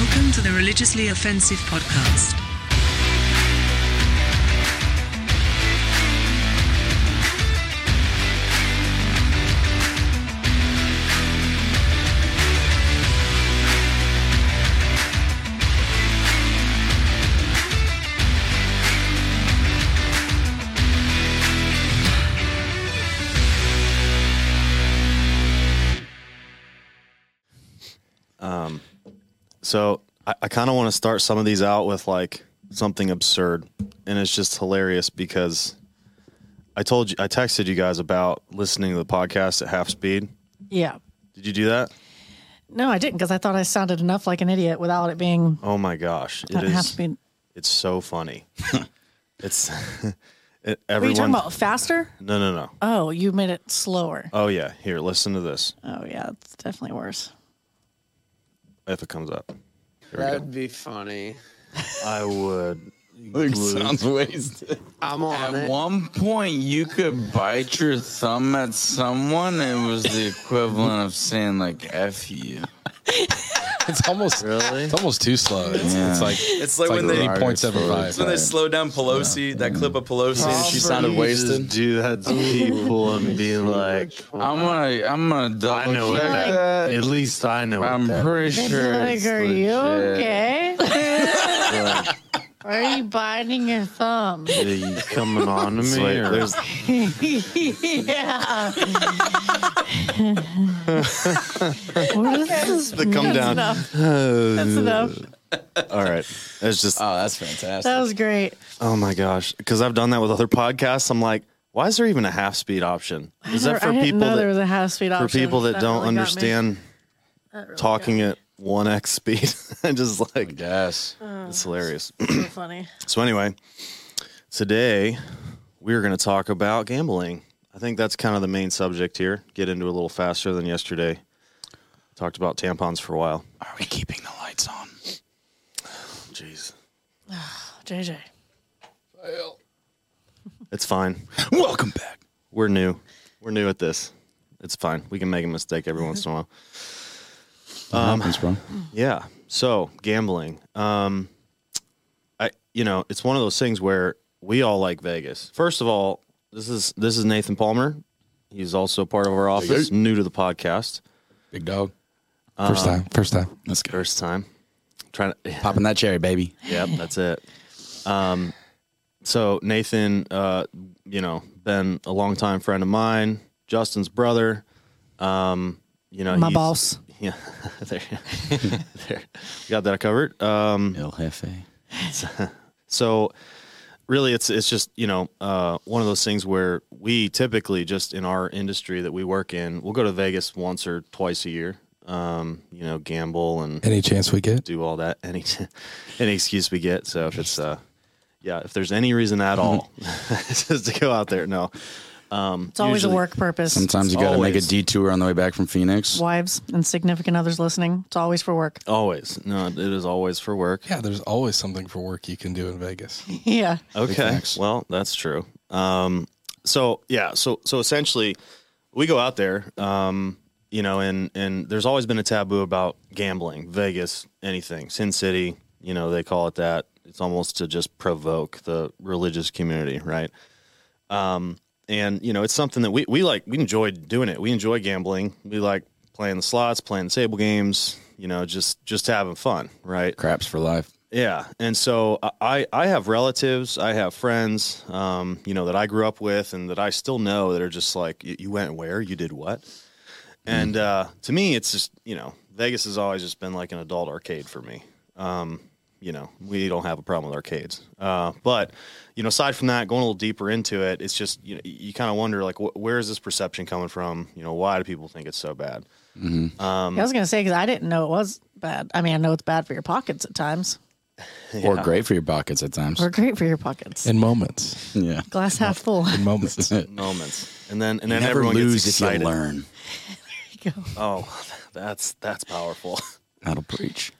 Welcome to the Religiously Offensive Podcast. So I, I kind of want to start some of these out with like something absurd, and it's just hilarious because I told you I texted you guys about listening to the podcast at half speed. Yeah. Did you do that? No, I didn't because I thought I sounded enough like an idiot without it being Oh my gosh, it at half speed. It's so funny. it's it, Are you talking about faster? no, no, no. Oh, you made it slower. Oh yeah, here, listen to this. Oh yeah, it's definitely worse. If it comes up, That'd be funny. I would. Like, glue- sounds wasted. I'm on At it. one point, you could bite your thumb at someone. It was the equivalent of saying like "f you." It's almost Really? It's almost too slow. It's, Yeah. it's like It's like when like they- eighty point seven five. It's when they slowed down Pelosi, that clip of Pelosi, and she sounded wasted. just do that to people and be like, I'm gonna, I'm gonna double I know what check that. that. At least I know. I'm that pretty sure. like, it's are you legit. okay? Are you biting your thumb? Are you coming on to me? or- there's, yeah. what is this? the come That's down. enough. That's enough. All right. It's just, Oh, that's fantastic. That was great. oh my gosh. Because I've done that with other podcasts. I'm like, why is there even a half speed option? Is that for people know there was that, a half speed for people that, don't really got me. understand That really talking at 1x speed? I just like, yes. Oh, it's hilarious. So funny. So anyway, today we're going to talk about gambling. I think that's kind of the main subject here. Get into a little faster than yesterday. Talked about tampons for a while. Are we keeping the lights on? Jeez, JJ. Fail. it's fine. Welcome back. We're new. We're new at this. It's fine. We can make a mistake every once in a while. Um, happens, bro. Yeah. So gambling. Um, I you know it's one of those things where we all like Vegas. First of all, this is this is Nathan Palmer. He's also part of our office, new to the podcast. Big dog. First time. First time. Let's go. First time. Trying to Popping that cherry, baby. Yep, that's it. Um, so Nathan, uh, you know, been a longtime friend of mine, Justin's brother. Um, you know, My he's- boss. Yeah, there, there, got that covered. Um, El Jefe. so really, it's it's just you know uh, one of those things where we typically just in our industry that we work in, we'll go to Vegas once or twice a year. Um, you know, gamble and Any chance we get? do all that any any excuse we get. So if it's uh yeah, if there's any reason at all just to go out there, no. Um It's always usually- a work purpose. Sometimes you got to make a detour on the way back from Phoenix. Wives and significant others listening. It's always for work. Always. No, it is always for work. Yeah, there's always something for work you can do in Vegas. Yeah. Okay. Well, that's true. Um so yeah, so so essentially we go out there um you know and and there's always been a taboo about gambling, Vegas, anything, Sin City, you know, they call it that. It's almost to just provoke the religious community, right? Um, and you know, it's something that we, we like, we enjoy doing it. We enjoy gambling. We like playing the slots, playing the table games, you know, just, just having fun. Right. Craps for life. Yeah. And so I, I have relatives, I have friends, um, you know, that I grew up with and that I still know that are just like, "You- you went where, you did what? And, uh, to me, it's just, you know, Vegas has always just been like an adult arcade for me. Um, you know, we don't have a problem with arcades. Uh, but, you know, aside from that, going a little deeper into it, it's just, you know, you kind of wonder like, wh- where is this perception coming from? You know, why do people think it's so bad? Mm-hmm. Um, I was going to say, because I didn't know it was bad. I mean, I know it's bad for your pockets at times, Or great for your pockets at times. or great for your pockets. In moments. yeah. Glass half full. In moments. Moments. And then, and then Never everyone lose gets if excited. you learn. Oh, that's, that's powerful. That'll preach.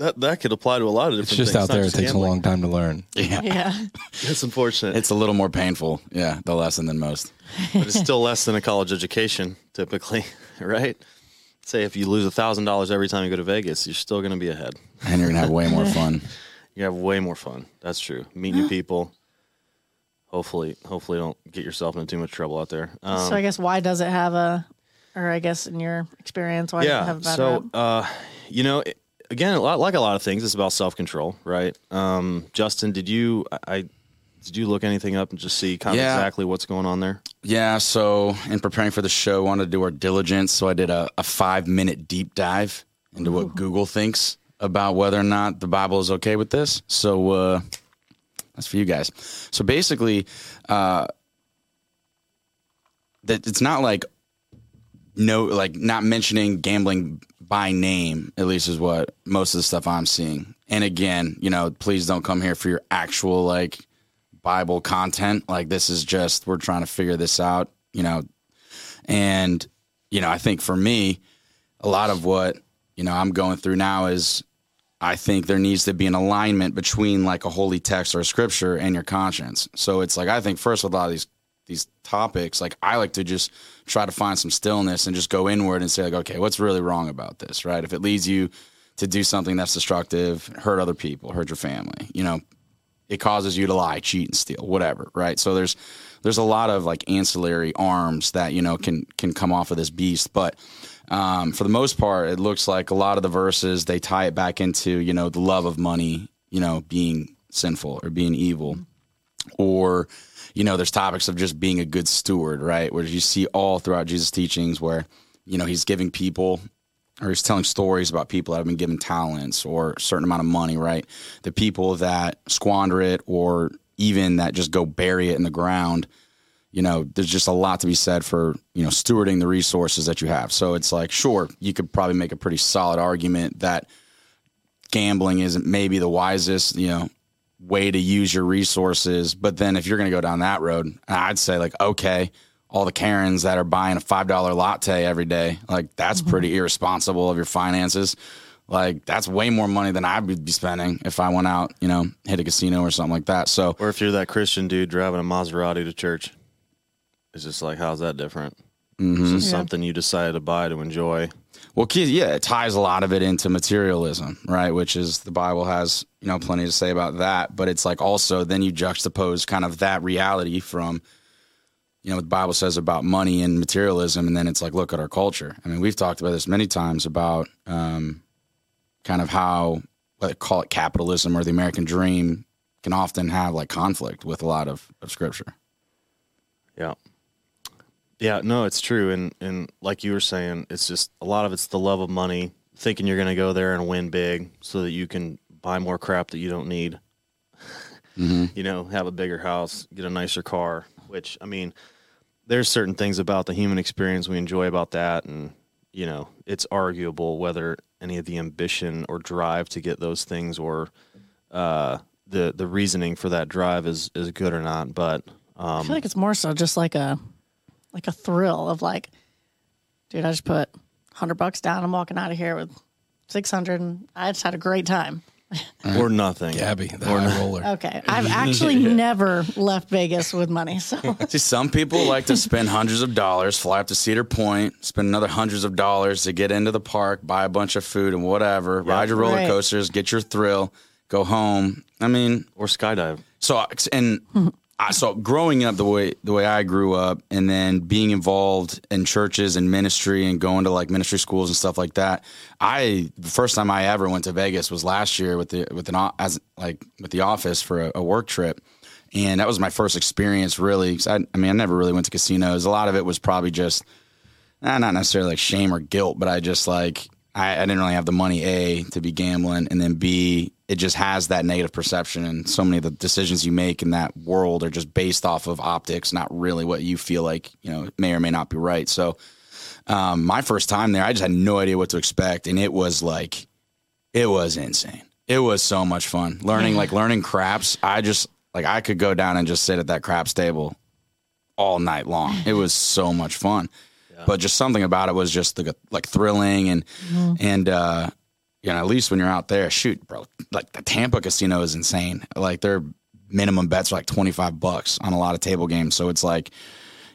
That that could apply to a lot of different things. It's just things. out not there. It just takes a long time to learn. Yeah. yeah. It's unfortunate. It's a little more painful. Yeah, the lesson than most. but it's still less than a college education, typically, right? say if you lose a thousand dollars every time you go to Vegas, you're still going to be ahead. and you're gonna have way more fun. You have way more fun. That's true. Meet new people. Hopefully, hopefully, don't get yourself into too much trouble out there. Um, so I guess why does it have a, or I guess in your experience, why does it have a bad so rap? uh, you know, it- again, a lot, like a lot of things, it's about self control, right? Um, Justin, did you I, I did you look anything up and just see kind of Yeah. exactly what's going on there? Yeah, so in preparing for the show, I wanted to do our diligence, so I did a, a five minute deep dive into what Google thinks about whether or not the Bible is okay with this. So uh, that's for you guys. So basically, uh, that it's not like no, like not mentioning gambling by name. At least is what most of the stuff I'm seeing. And again, you know, please don't come here for your actual like Bible content. Like this is just we're trying to figure this out, you know. And you know, I think for me, a lot of what you know I'm going through now is I think there needs to be an alignment between like a holy text or a scripture and your conscience. So it's like I think first with a lot of these these topics, like I like to just try to find some stillness and just go inward and say like, okay, what's really wrong about this, right? If it leads you to do something that's destructive, hurt other people, hurt your family, you know, it causes you to lie, cheat, and steal, whatever, right? So there's there's a lot of like ancillary arms that you know can can come off of this beast, but um, for the most part, it looks like a lot of the verses they tie it back into you know the love of money, you know, being sinful or being evil, or you know, there's topics of just being a good steward, right? Where you see all throughout Jesus' teachings where you know he's giving people or he's telling stories about people that have been given talents or a certain amount of money, right? The people that squander it or even that just go bury it in the ground, you know, there's just a lot to be said for, you know, stewarding the resources that you have. So it's like, sure, you could probably make a pretty solid argument that gambling isn't maybe the wisest, you know, way to use your resources. But then if you're going to go down that road, I'd say like, okay, all the Karens that are buying a five dollar latte every day, like that's pretty irresponsible of your finances. Like that's way more money than I would be spending if I went out, you know, hit a casino or something like that. So Or if you're that Christian dude driving a Maserati to church, it's just like, how's that different? Mm-hmm. It's just Yeah. something you decided to buy to enjoy. Well, yeah, it ties a lot of it into materialism, right? Which is the Bible has, you know, plenty to say about that. But it's like also then you juxtapose kind of that reality from, you know, what the Bible says about money and materialism, and then it's like, look at our culture. I mean, we've talked about this many times about um, kind of how what call it capitalism or the American dream can often have like conflict with a lot of, of scripture. Yeah. Yeah, no, it's true. And and like you were saying, it's just a lot of it's the love of money, thinking you're gonna go there and win big so that you can buy more crap that you don't need. You know, have a bigger house, get a nicer car, which I mean, there's certain things about the human experience we enjoy about that and you know, it's arguable whether any of the ambition or drive to get those things or uh the the reasoning for that drive is is good or not, but I um feel like it's more so just like a like a thrill of like, dude, I just put hundred bucks down. I'm walking out of here with six hundred, and I just had a great time. or nothing. Gabby, the high roller. Okay, I've actually never left Vegas with money, so See, some people like to spend hundreds of dollars, fly up to Cedar Point, spend another hundreds of dollars to get into the park, buy a bunch of food and whatever, ride your roller Right. coasters, get your thrill, go home. I mean, or skydive. so and I, so growing up the way the way I grew up, and then being involved in churches and ministry, and going to like ministry schools and stuff like that. I the first time I ever went to Vegas was last year with the with an as like with the office for a, a work trip. And that was my first experience, really. I, I mean, I never really went to casinos. A lot of it was probably just eh, not necessarily like shame or guilt, but I just like I, I didn't really have the money a to be gambling, and then b it just has that negative perception, and so many of the decisions you make in that world are just based off of optics, not really what you feel like you know may or may not be right. So, um, my first time there, I just had no idea what to expect, and it was like it was insane. It was so much fun learning, like learning craps. I just like I could go down and just sit at that craps table all night long. It was so much fun. But just something about it was just the, like thrilling and and uh you know, at least when you're out there, shoot, bro, like the Tampa casino is insane. Like their minimum bets are like 25 bucks on a lot of table games. So it's like,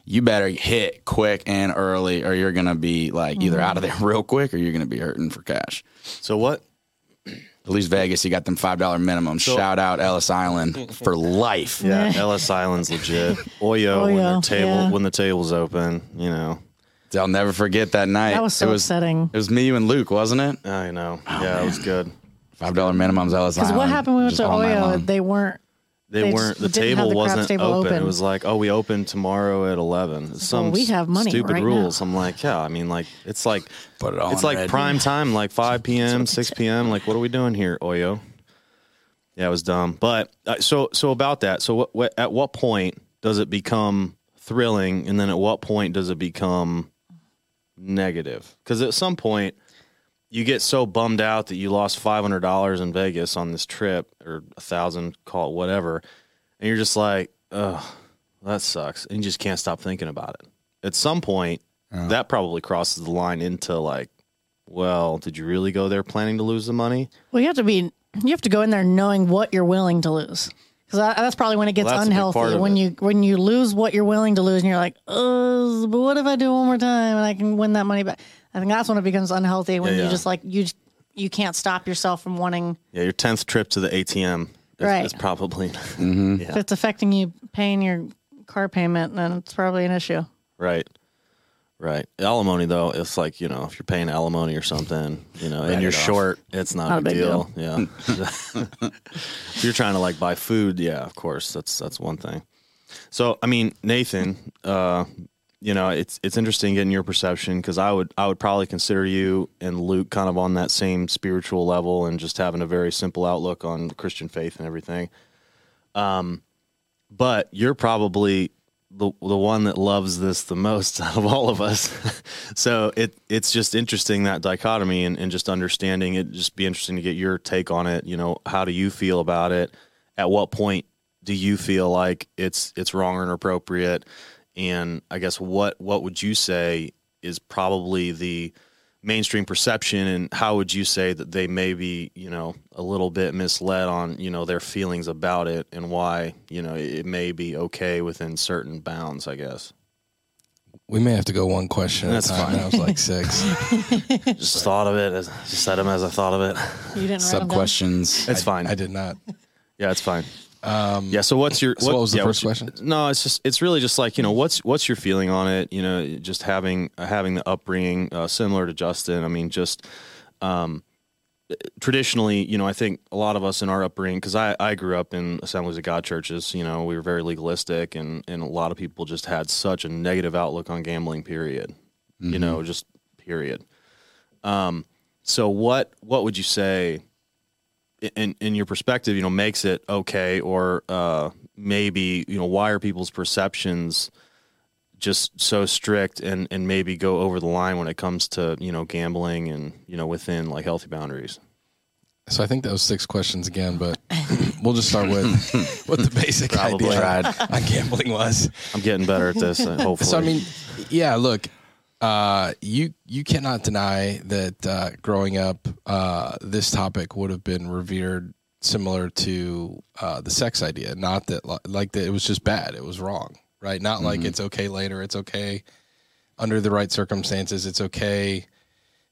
you better hit quick and early, or you're gonna be like either out of there real quick, or you're gonna be hurting for cash. So what? At least Vegas, you got them five dollar minimum. Shout out Ellis Island for life. Yeah, Ellis Island's legit. Oyo, when their table yeah. when the table's open, you know. I'll never forget that night. That was so it was, upsetting. It was me, you, and Luke, wasn't it? I know. yeah, it was good. Five dollar minimums, Ellis Because what happened when we went to all night long. Oyo? They weren't. They, They weren't. The just didn't have table the wasn't table open. It was like, oh, we open tomorrow at eleven. It's Some we have money stupid right rules. I'm like, yeah. I mean, like, it's like, Put it all it's like red. prime time, like five p.m., six p.m. Like, what are we doing here, Oyo? Yeah, it was dumb. But uh, so so about that. So what, what at what point does it become thrilling, and then at what point does it become negative? Because at some point you get so bummed out that you lost five hundred dollars in Vegas on this trip, or a thousand, call it whatever, and you're just like, ugh, that sucks, and you just can't stop thinking about it. At some point, that probably crosses the line into like, well, did you really go there planning to lose the money? Well, you have to be. You have to go in there knowing what you're willing to lose. Because that's probably when it gets Well, that's a big part unhealthy. When it. you when you lose what you're willing to lose, and you're like, oh, but what if I do one more time and I can win that money back? I think that's when it becomes unhealthy. When Yeah, you just like you you can't stop yourself from wanting. Yeah, your tenth trip to the ATM. Is, Right. is probably mm-hmm. If it's affecting you paying your car payment, then it's probably an issue. right. Right. Alimony though, it's like, you know, if you're paying alimony or something, you know, and you're short, it's not, a big, deal. Yeah. if you're trying to like buy food, yeah, of course. That's that's one thing. So, I mean, Nathan, uh, you know, it's it's interesting getting your perception because I would I would probably consider you and Luke kind of on that same spiritual level and just having a very simple outlook on Christian faith and everything. Um, but you're probably the the one that loves this the most out of all of us. so it it's just interesting that dichotomy and, and just understanding it. Just be interesting to get your take on it. You know, how do you feel about it? At what point do you feel like it's it's wrong or inappropriate? And I guess what what would you say is probably the mainstream perception and how would you say that they may be you know a little bit misled on you know their feelings about it and why you know it may be okay within certain bounds i guess We may have to go one question That's at a time. fine. i was like six. just thought of it as just said them as i thought of it You didn't Sub questions. it's fine I did not. yeah it's fine um, yeah so what's your so what was the yeah, first what's your- question? no it's just it's really just like you know what's what's your feeling on it you know just having having the upbringing uh, similar to justin i mean just um, traditionally, you know, I think a lot of us in our upbringing, because I, I grew up in Assemblies of God churches, you know, we were very legalistic, and, and a lot of people just had such a negative outlook on gambling, period. You know, just period. Um, so what what would you say, in in your perspective, you know, makes it okay, or uh, maybe you know, why are people's perceptions just so strict and and maybe go over the line when it comes to you know gambling and you know within like healthy boundaries So I think that was six questions again, but we'll just start with what the basic Probably. idea on gambling was. i'm getting better at this uh, hopefully So I mean, yeah. Look, uh, you you cannot deny that uh, growing up, uh, this topic would have been revered similar to uh, the sex idea. Not that like that it was just bad. It was wrong, right? Not like it's okay later. It's okay under the right circumstances. It's okay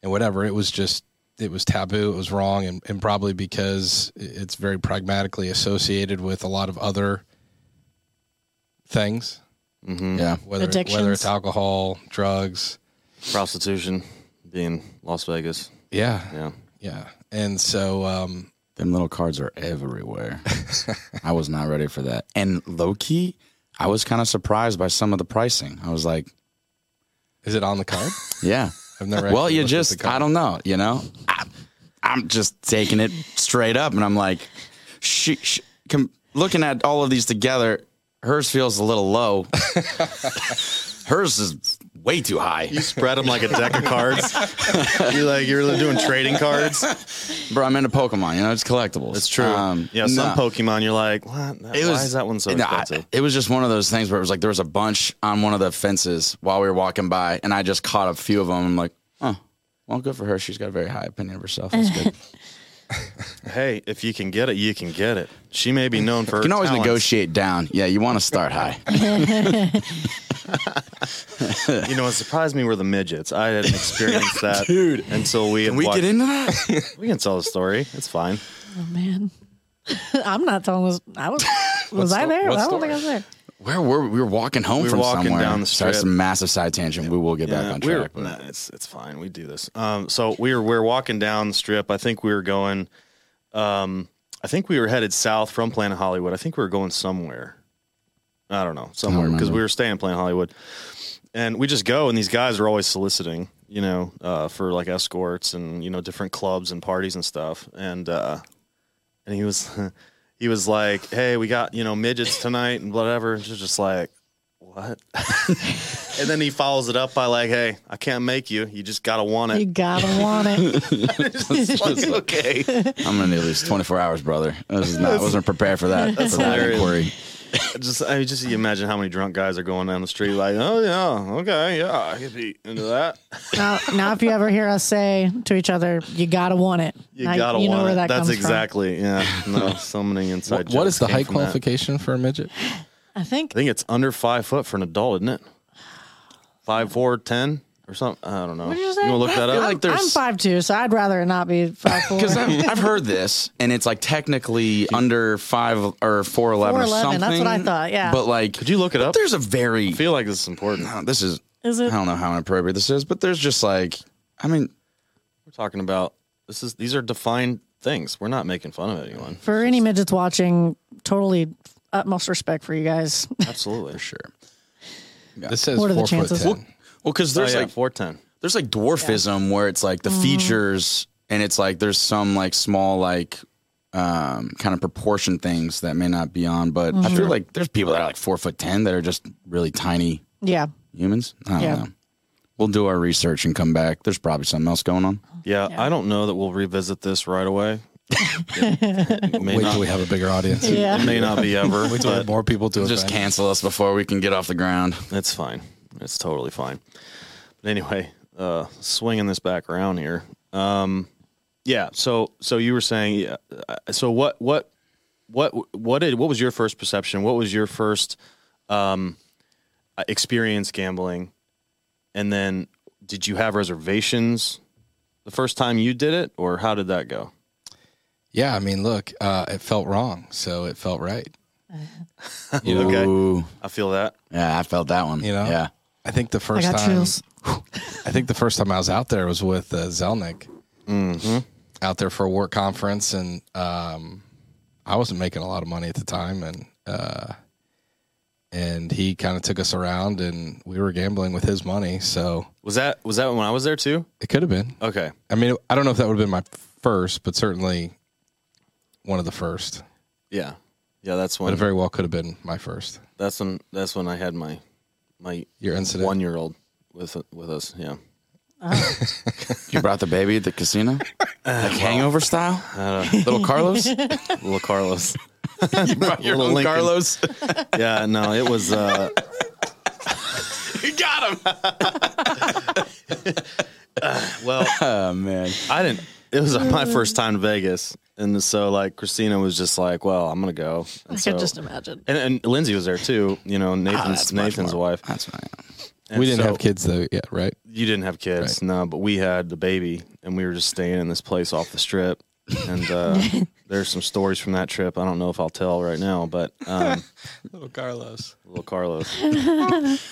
and whatever. It was just it was taboo. It was wrong, and, and probably because it's very pragmatically associated with a lot of other things Yeah. whether Addictions. whether it's alcohol, drugs. prostitution being las vegas Yeah, yeah yeah. And so, um, Them little cards are everywhere. I was not ready for that. And low key, I was kind of surprised by some of the pricing. I was like, is it on the card? yeah. I've never. well, you just I don't know, you know? I, I'm just taking it straight up and I'm like, she, she, com- looking at all of these together, hers feels a little low. hers is way too high. you spread them like a deck of cards you're like you're really doing trading cards Bro, I'm into Pokemon, you know, it's collectibles. it's true Um, yeah some no. pokemon you're like what why is that one so no, I- expensive it was just one of those things where it was like there was a bunch on one of the fences while we were walking by, and I just caught a few of them. I'm like, oh, well, good for her. She's got a very high opinion of herself. That's good. hey if you can get it you can get it she may be known for you can always talents. negotiate down. Yeah, you want to start high. you know, what surprised me were the midgets. I hadn't experienced that, Dude. until we Can we watched- get into that? We can tell the story. It's fine. Oh man, I'm not telling this. I was was I there? what I don't think I was there. Where were we? We were walking home We were from walking somewhere. down the Sorry, strip. some massive side tangent. We will get back on we were- track. but- nah, it's it's fine. We do this. Um, so we were we were walking down the strip. I think we were going. Um, I think we were headed south from Planet Hollywood. I think we were going somewhere. I don't know somewhere because we were staying Planet Hollywood, and we just go and these guys are always soliciting, you know, uh, for like escorts and you know different clubs and parties and stuff. And uh, and he was he was like, "Hey, we got you know midgets tonight and whatever." And just just like, what? and then he follows it up by like, "Hey, I can't make you. You just gotta want it. You gotta want it. It's like, okay. I'm gonna need at least 24 hours, brother. I was not, wasn't prepared for that. That's for that hilarious. inquiry. just I mean, just you imagine how many drunk guys are going down the street like, "Oh yeah, okay, yeah, I could be into that." now, now, if you ever hear us say to each other, "You gotta want it," You now gotta you know want where it. that That's comes exactly yeah. No, so many inside. What, what jokes is the height from that. qualification for a midget? I think I think it's under five foot for an adult, isn't it? Five four ten or something. I don't know. What did you say? want to look that up? like I'm there's- five two, so I'd rather it not be five four. Because I've, I've heard this, and it's like technically under five or four eleven or 4'11", something. that's what I thought, yeah. but like, Could you look it up? There's a very. I feel like this is important. this is. Is it? I don't know how inappropriate this is, but there's just like, I mean, We're talking about this is these are defined things. We're not making fun of anyone. For any midgets watching, totally utmost respect for you guys. Absolutely. For sure. This says What are the four foot chances? ten. Well, because Oh, there's yeah, like four ten. there's like dwarfism where it's like the Mm-hmm. features and it's like there's some like small like um kind of proportion things that may not be on but i Mm-hmm. feel like there's people that are like four foot ten that are just really tiny yeah. humans i don't Yeah. know we'll do our research and come back there's probably something else going on Yeah, I don't know that we'll revisit this right away. may Wait not, till we have a bigger audience. Yeah. it may not be ever. Wait till we have more people to it. just offend. cancel us before we can get off the ground That's fine. It's totally fine. But anyway, uh, swinging this back around here. Um, yeah. So so you were saying. Yeah, uh, so what what what what did what was your first perception? What was your first um, uh, experience gambling? And then did you have reservations the first time you did it, or how did that go? Yeah, I mean, look, uh, it felt wrong, so it felt right. You know, Okay. I feel that. yeah i felt that one You know? yeah I think the I first got time chills. I think the first time I was out there was with uh, Zelnick. Mm-hmm. Out there for a work conference, and um, I wasn't making a lot of money at the time, and uh, and he kind of took us around, and we were gambling with his money, so Was that was that when I was there too? it could have been. Okay. I mean, I don't know if that would have been my first, but certainly one of the first. Yeah. Yeah. That's But when. it very well could have been my first. that's when. That's when I had my my Your incident. one year old with with us. Yeah. Uh-huh. you brought the baby at the casino uh, like hangover style little carlos Little Carlos. you brought your Little own carlos yeah. No, it was. uh you got him uh, Well, oh man I didn't. It was my first time to Vegas, and so like Christina was just like, "Well, I'm gonna go." And I so, could just imagine. and, and Lindsay was there too. You know, Nathan's that's much Nathan's more- wife. that's fine And we didn't so- have kids though yet, right? You didn't have kids, no, but we had the baby, and we were just staying in this place off the strip. And uh, there's some stories from that trip. I don't know if I'll tell right now, but um, Little Carlos. little Carlos.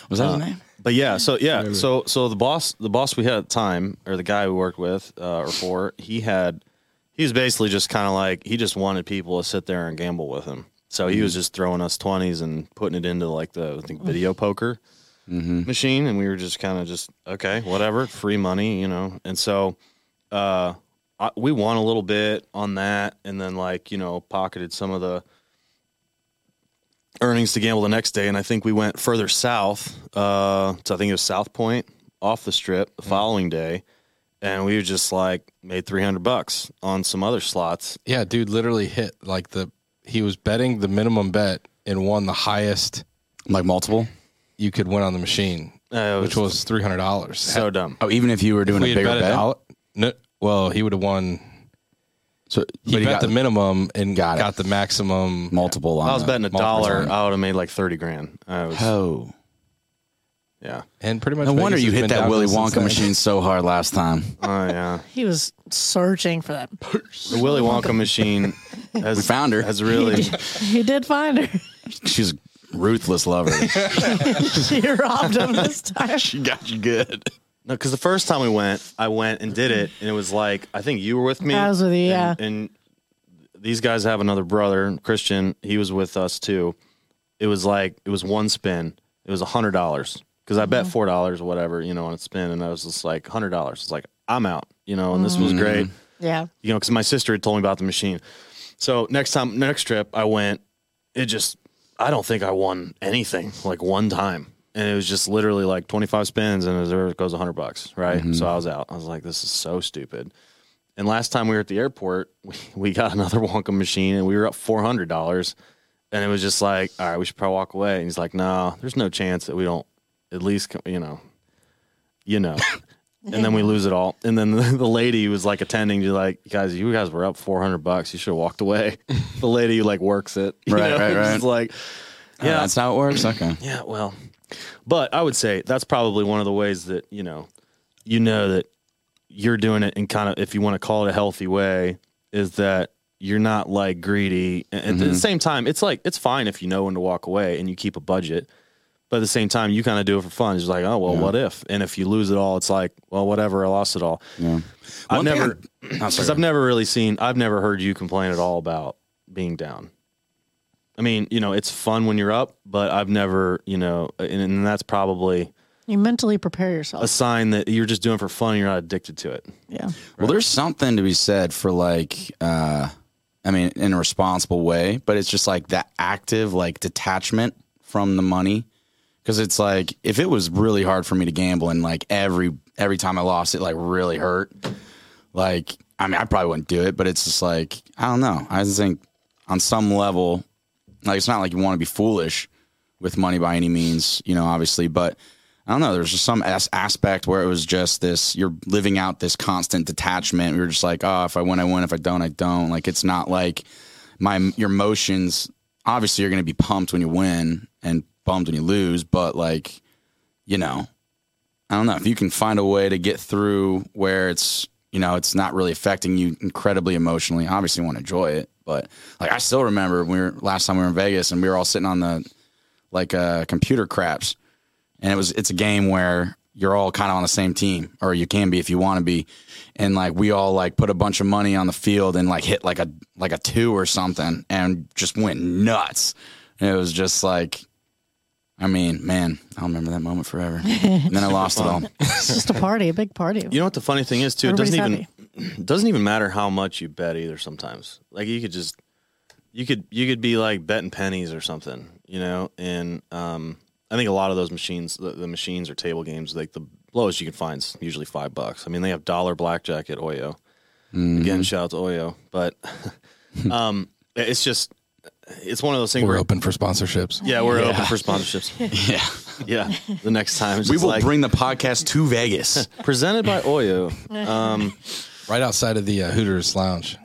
was that his name But yeah, so yeah, so so the boss, the boss we had at the time, or the guy we worked with uh, or for, he had, he was basically just kind of like he just wanted people to sit there and gamble with him. So he was just throwing us twenties and putting it into like the I think video poker machine, and we were just kind of just okay, whatever, free money, you know. And so uh, I, we won a little bit on that, and then like you know pocketed some of the earnings to gamble the next day, and I think we went further south. Uh, so I think it was South Point off the strip the following day, and we just like made three hundred bucks on some other slots. Yeah, dude, literally hit like the he was betting the minimum bet and won the highest like multiple you could win on the machine, Uh, it which was three hundred dollars. so dumb. oh even if you were doing we a bigger bet a bet dollar. No, well, he would have won. so He but bet got the minimum and Got got, it. the maximum. multiple on I was the- betting a multiple dollar. times. I would have made like thirty grand. I was, oh Yeah. And pretty much. No wonder you has hit been that downhill Willy since Wonka then. machine so hard last time. Oh yeah. He was searching for that. Purse. The Willy Wonka machine has We found her. Has really He did find her. She's a ruthless lover. she robbed him this time. she got you good. no. Because the first time we went, I went and did it, and it was like I think you were with me. I was with you, and, yeah. And these guys have another brother, Christian. He was with us too. It was like it was one spin. It was a hundred dollars because I Mm-hmm. bet four dollars or whatever, you know, on a spin, and I was just like hundred dollars. It's like I'm out, you know, and this was great. Yeah. you know, because my sister had told me about the machine. So next time, next trip, I went. It just, I don't think I won anything like one time, and it was just literally like twenty five spins, and there it goes hundred bucks, right? So I was out. I was like, this is so stupid. And last time we were at the airport, we, we got another Wonka machine, and we were up four hundred dollars, and it was just like, all right, we should probably walk away. And he's like, no, there's no chance that we don't at least, you know, you know. and then we lose it all. And then the, the lady was like attending, you like, guys, you guys were up four hundred bucks. You should have walked away. the lady who like works it, you Right, know, right, right. She's like, Yeah, yeah, that's how it works. Okay. yeah, well, but I would say that's probably one of the ways that you know, you know that you're doing it in kind of if you want to call it a healthy way, is that you're not like greedy. And at the mm-hmm. same time, it's like it's fine if you know when to walk away and you keep a budget. But at the same time, you kind of do it for fun. It's like, oh well, what if? And if you lose it all, it's like, well, whatever. I lost it all. Yeah. I've never, because. I've never really seen. I've never heard you complain at all about being down. I mean, you know, it's fun when you're up, but I've never, you know, and, and that's probably You mentally prepare yourself. a sign that you're just doing it for fun. and You're not addicted to it. Yeah. Well, there's something to be said for like, uh, I mean, in a responsible way, but it's just like that active like detachment from the money. Cause it's like, if it was really hard for me to gamble and like every, every time I lost it, like really hurt, like, I mean, I probably wouldn't do it, but it's just like, I don't know. I just think on some level, like, it's not like you want to be foolish with money by any means, you know, obviously, but I don't know. There's just some as- aspect where it was just this, you're living out this constant detachment. You're just like, oh, if I win, I win. If I don't, I don't. Like, it's not like my, your emotions, obviously, you're going to be pumped when you win and bummed when you lose, but like, you know, I don't know if you can find a way to get through where it's, you know, it's not really affecting you incredibly emotionally. Obviously, you want to enjoy it, but like I still remember we were last time we were in Vegas and we were all sitting on the like uh, computer craps, and it was it's a game where you're all kind of on the same team, or you can be if you want to be, and like we all like put a bunch of money on the field and like hit like a like a two or something, and just went nuts. And it was just like. I mean, man, I'll remember that moment forever. and then I lost it all. It's just a party, a big party. You know what the funny thing is too? It doesn't Everybody's even it doesn't even matter how much you bet either. Sometimes, like you could just you could you could be like betting pennies or something, you know. And um, I think a lot of those machines, the, the machines or table games, like the lowest you can find is usually five bucks. I mean, they have dollar blackjack at Oyo. Again, shout out to Oyo, but um, it's just it's one of those things We're where open for sponsorships. yeah, we're open for sponsorships. Yeah. yeah, the next time it's We will like, bring the podcast to Vegas. presented by Oyo. Um, Right outside of the uh, Hooters Lounge.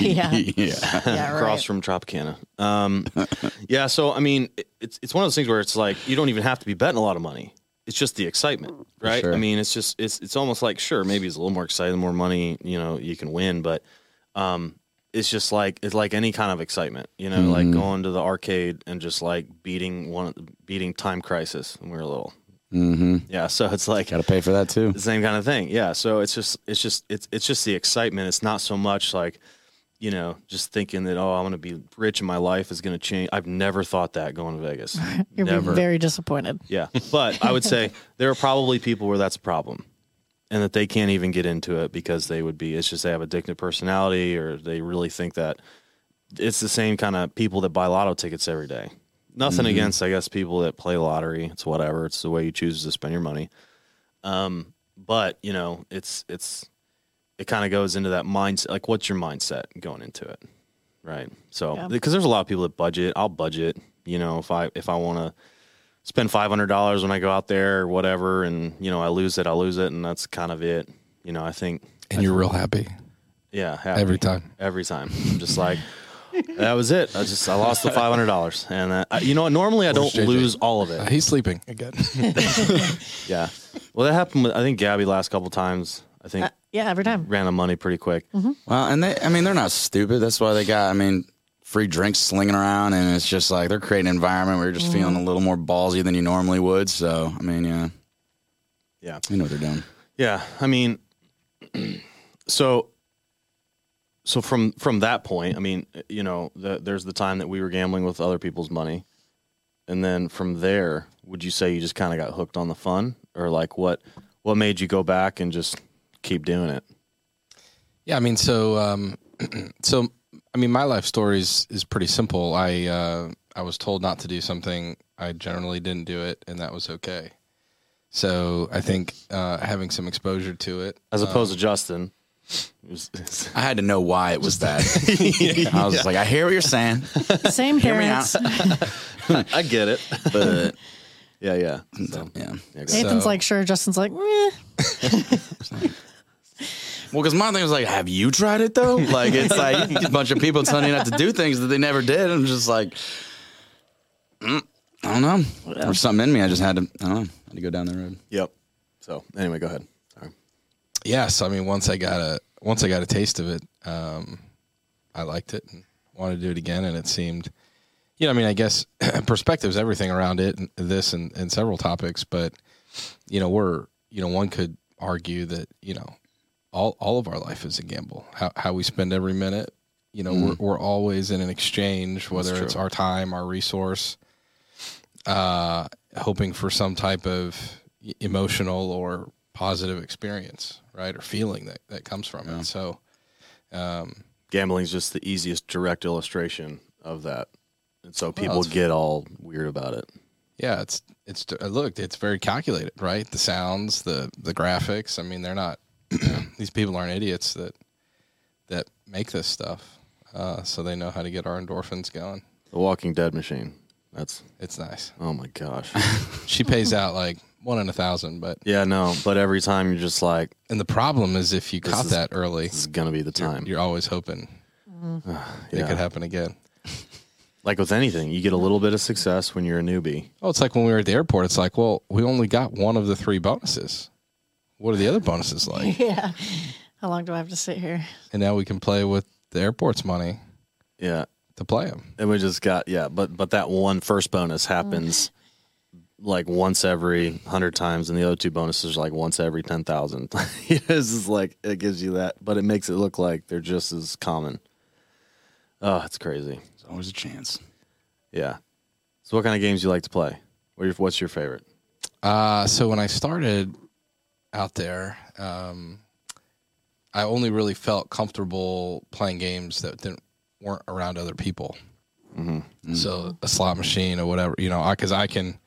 yeah. yeah. Yeah, right. across from Tropicana. Um, yeah, so I mean, it- it's it's one of those things where it's like you don't even have to be betting a lot of money. It's just the excitement, right? sure. I mean, it's just it's it's almost like sure, maybe it's a little more exciting, more money, you know, you can win, but um, it's just like it's like any kind of excitement, you know, like going to the arcade and just like beating one beating Time Crisis when we were little. Mm-hmm. Yeah, so it's like Got to pay for that too. the same kind of thing. Yeah. So it's just it's just it's it's just the excitement. It's not so much like, you know, just thinking that oh, I'm gonna be rich and my life is gonna change. I've never thought that going to Vegas. You're never. be very disappointed. yeah. But I would say there are probably people where that's a problem. And that they can't even get into it because they would be it's just they have addictive personality or they really think that it's the same kind of people that buy lotto tickets every day. Nothing against, I guess, people that play lottery. It's whatever. It's the way you choose to spend your money. Um, but you know, it's it's it kind of goes into that mindset. Like, what's your mindset going into it, right? So, Yeah. because there's a lot of people that budget. I'll budget. You know, if I if I want to spend five hundred dollars when I go out there or whatever, and you know I lose it, I lose it, and that's kind of it. You know, I think And you're real happy yeah, happy. every time. every time. I'm just like, that was it. I just I lost the five hundred dollars, and uh, I- you know? Normally I don't JJ? lose all of Uh, it. he's sleeping again. Yeah. Well, that happened. With, I think Gabby last couple times. I think Uh, yeah, every time. ran the money pretty quick. Well, and they, I mean, they're not stupid. That's why they got, I mean, free drinks slinging around, and it's just like they're creating an environment where you're just feeling a little more ballsy than you normally would. So, I mean, yeah, Yeah. you know what they're doing. Yeah, I mean, so so from from that point, I mean, you know, the, there's the time that we were gambling with other people's money, and then from there, would you say you just kind of got hooked on the fun, or like what what made you go back and just keep doing it? Yeah, I mean, so um, so I mean, my life story is is pretty simple. I uh, I was told not to do something. I generally didn't do it, and that was okay. So I think uh, having some exposure to it, As opposed to Justin, it was- I had to know why it was that. I was like, I hear what you're saying, Same Hear me parents. I get it, but yeah, yeah. So, yeah. yeah. Nathan's So- like, sure. Justin's like. Well, because my thing was like, have you tried it though? Like, it's like a bunch of people telling you not to do things that they never did. And I'm just like, mm, I don't know. There's something in me. I just had to, I don't know, had to go down the road. Yep. So anyway, go ahead. Sorry. yes, I mean, once I got a once I got a taste of it, um, I liked it and wanted to do it again, and it seemed, you know, I mean, I guess perspective is everything around it, and this and, and several topics, but you know, we're you know, one could argue that you know, all all of our life is a gamble. How how we spend every minute, you know, we're we're always in an exchange, whether it's our time, our resource, uh, hoping for some type of emotional or positive experience, right, or feeling that that comes from it. So, um, is just the easiest direct illustration of that, and so people it's- get all weird about it. yeah, it's it's look, it's very calculated, right? The sounds, the the graphics. I mean, they're not these people aren't idiots that that make this stuff, uh, so they know how to get our endorphins going. The Walking Dead machine. That's It's nice. oh my gosh. She pays out like one in a thousand, but yeah, no, but every time you're just like, and the problem is if you caught is- that early, this is gonna be the time. you're always hoping it Yeah. could happen again. Like with anything, you get a little bit of success when you're a newbie. Oh, it's like when we were at the airport. It's like, well, we only got one of the three bonuses. What are the other bonuses like? yeah. How long do I have to sit here? and now we can play with the airport's money Yeah, to play them. and we just got yeah, but but that one first bonus happens like once every hundred times, and the other two bonuses are like once every ten thousand. it's just like it gives you that, but it makes it look like they're just as common. Oh, it's crazy. There's always a chance. Yeah. So, what kind of games do you like to play? What your, what's your favorite? Uh, so when I started out there, um, I only really felt comfortable playing games that didn't weren't around other people. So a slot machine or whatever, you know, because I, can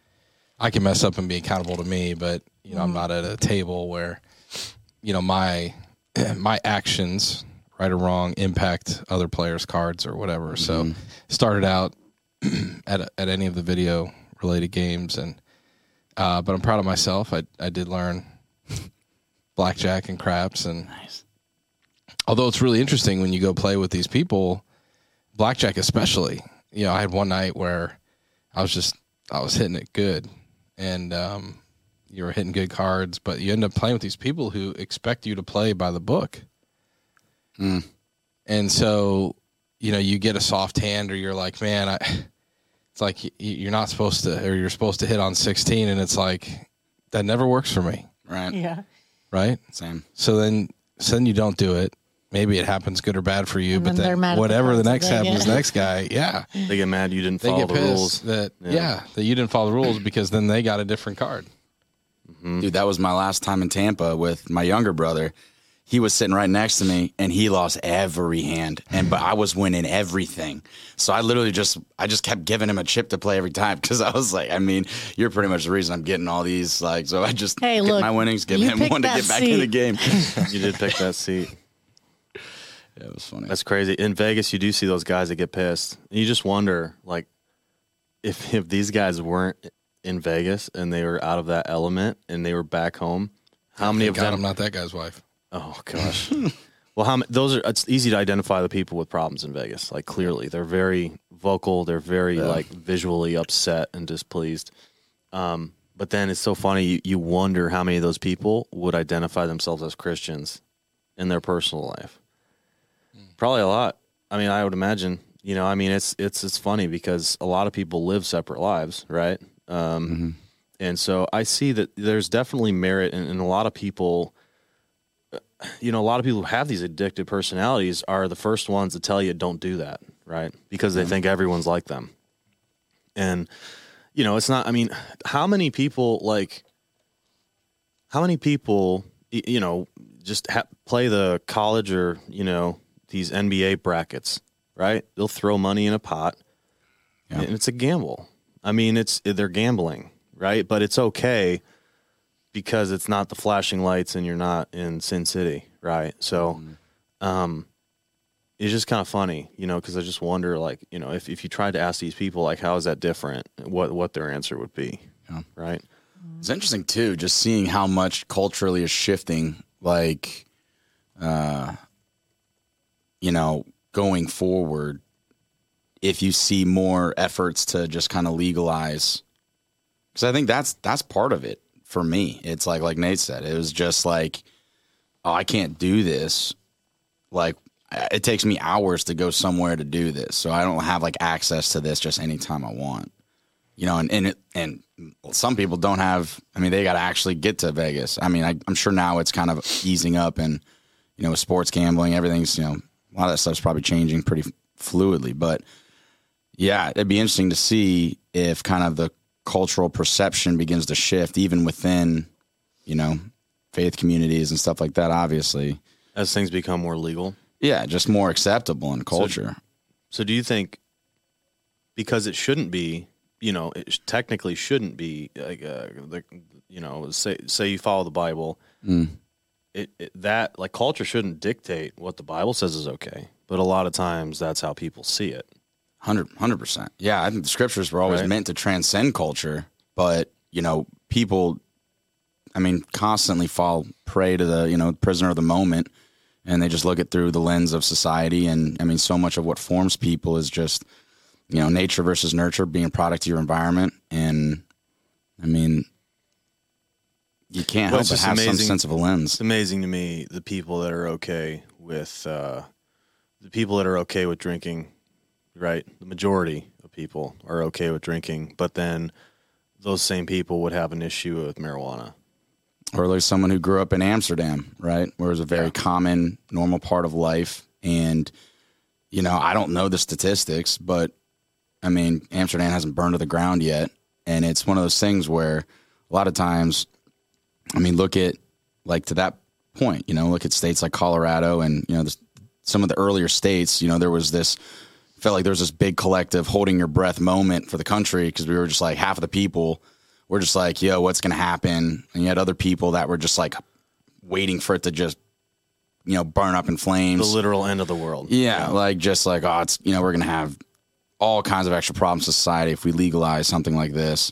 I can mess up and be accountable to me, but you know, I'm not at a table where you know my my actions, right or wrong, impact other players' cards or whatever. So started out at at any of the video related games and uh, but I'm proud of myself. I I did learn blackjack and craps, and although it's really interesting when you go play with these people, blackjack especially. You know, I had one night where I was just I was hitting it good, and um, you were hitting good cards, but you end up playing with these people who expect you to play by the book, and so you know you get a soft hand, or you're like, man, I. It's like you're not supposed to, or you're supposed to hit on 16, and it's like that never works for me, Right. Yeah. Right? Same. So then, so then you don't do it. Maybe it happens good or bad for you, And but then then mad at the whatever the next happens, get. next guy, yeah, They get mad you didn't they follow get the pissed rules. that Yeah. yeah. that you didn't follow the rules because then they got a different card. Mm-hmm. Dude, that was my last time in Tampa with my younger brother. He was sitting right next to me and he lost every hand. And but I was winning everything. So I literally just I just kept giving him a chip to play every time because I was like, I mean, you're pretty much the reason I'm getting all these like so I just Hey, get look, my winnings, give him picked one to get back in the game. you did pick that seat. yeah, it was funny. That's crazy. In Vegas, you do see those guys that get pissed. And you just wonder, like, if if these guys weren't in Vegas and they were out of that element and they were back home, how many of God, them? I'm not that guy's wife. Oh gosh. Well, how ma- those are? It's easy to identify the people with problems in Vegas. Like clearly, they're very vocal. They're very like visually upset and displeased. Um, but then it's so funny. You, you wonder how many of those people would identify themselves as Christians in their personal life. Probably a lot. I mean, I would imagine. You know, I mean, it's it's it's funny because a lot of people live separate lives, right? Um, And so I see that there's definitely merit in, in a lot of people you know, a lot of people who have these addictive personalities are the first ones to tell you don't do that, right? Because they mm-hmm. think everyone's like them. And you know, it's not I mean, how many people like how many people you know just ha- play the college or, you know, these NBA brackets, right? They'll throw money in a pot and it's a gamble. I mean, it's they're gambling, right? But it's okay because it's not the flashing lights and you're not in Sin City, right? So, um, it's just kind of funny, you know, because I just wonder, like, you know, if, if you tried to ask these people, like, how is that different? What what their answer would be, right? It's interesting too, just seeing how much culturally is shifting. Like, uh, you know, going forward, if you see more efforts to just kind of legalize, because I think that's that's part of it for me. It's like like Nate said, it was just like, oh, I can't do this. Like, it takes me hours to go somewhere to do this, so I don't have like access to this just anytime I want you know, and and it, and some people don't have. I mean, they got to actually get to Vegas. I mean, I, I'm sure now it's kind of easing up, and you know, with sports gambling, everything's you know, a lot of that stuff's probably changing pretty fluidly. But yeah, it'd be interesting to see if kind of the cultural perception begins to shift, even within you know, faith communities and stuff like that. Obviously, As things become more legal. yeah, just more acceptable in culture. So, do you think because it shouldn't be, you know, it technically shouldn't be like, uh, the, you know, say say you follow the Bible, it, it that like culture shouldn't dictate what the Bible says is okay, but a lot of times that's how people see it. Hundred percent. Yeah, I think the scriptures were always Right. meant to transcend culture, but you know, people, I mean, constantly fall prey to the you know prisoner of the moment, and they just look it through the lens of society. And I mean, so much of what forms people is just you know nature versus nurture, being a product of your environment, and I mean, you can't Well, help but have some sense of a lens. It's lens. amazing to me the people that are okay with uh, the people that are okay with drinking, right? The majority of people are okay with drinking, but then those same people would have an issue with marijuana. or like someone who grew up in Amsterdam, right, where it was a very common, normal part of life. And you know, I don't know the statistics, but I mean, Amsterdam hasn't burned to the ground yet, and it's one of those things where a lot of times, I mean, look at like to that point, you know, look at states like Colorado and you know this, some of the earlier states. You know, there was this felt like there was this big collective holding your breath moment for the country because we were just like half of the people were just like, yo, what's going to happen? And you had other people that were just like waiting for it to just, you know, burn up in flames. The literal end of the world. yeah, like just like, oh, it's, you know, we're going to have all kinds of extra problems in society if we legalize something like this.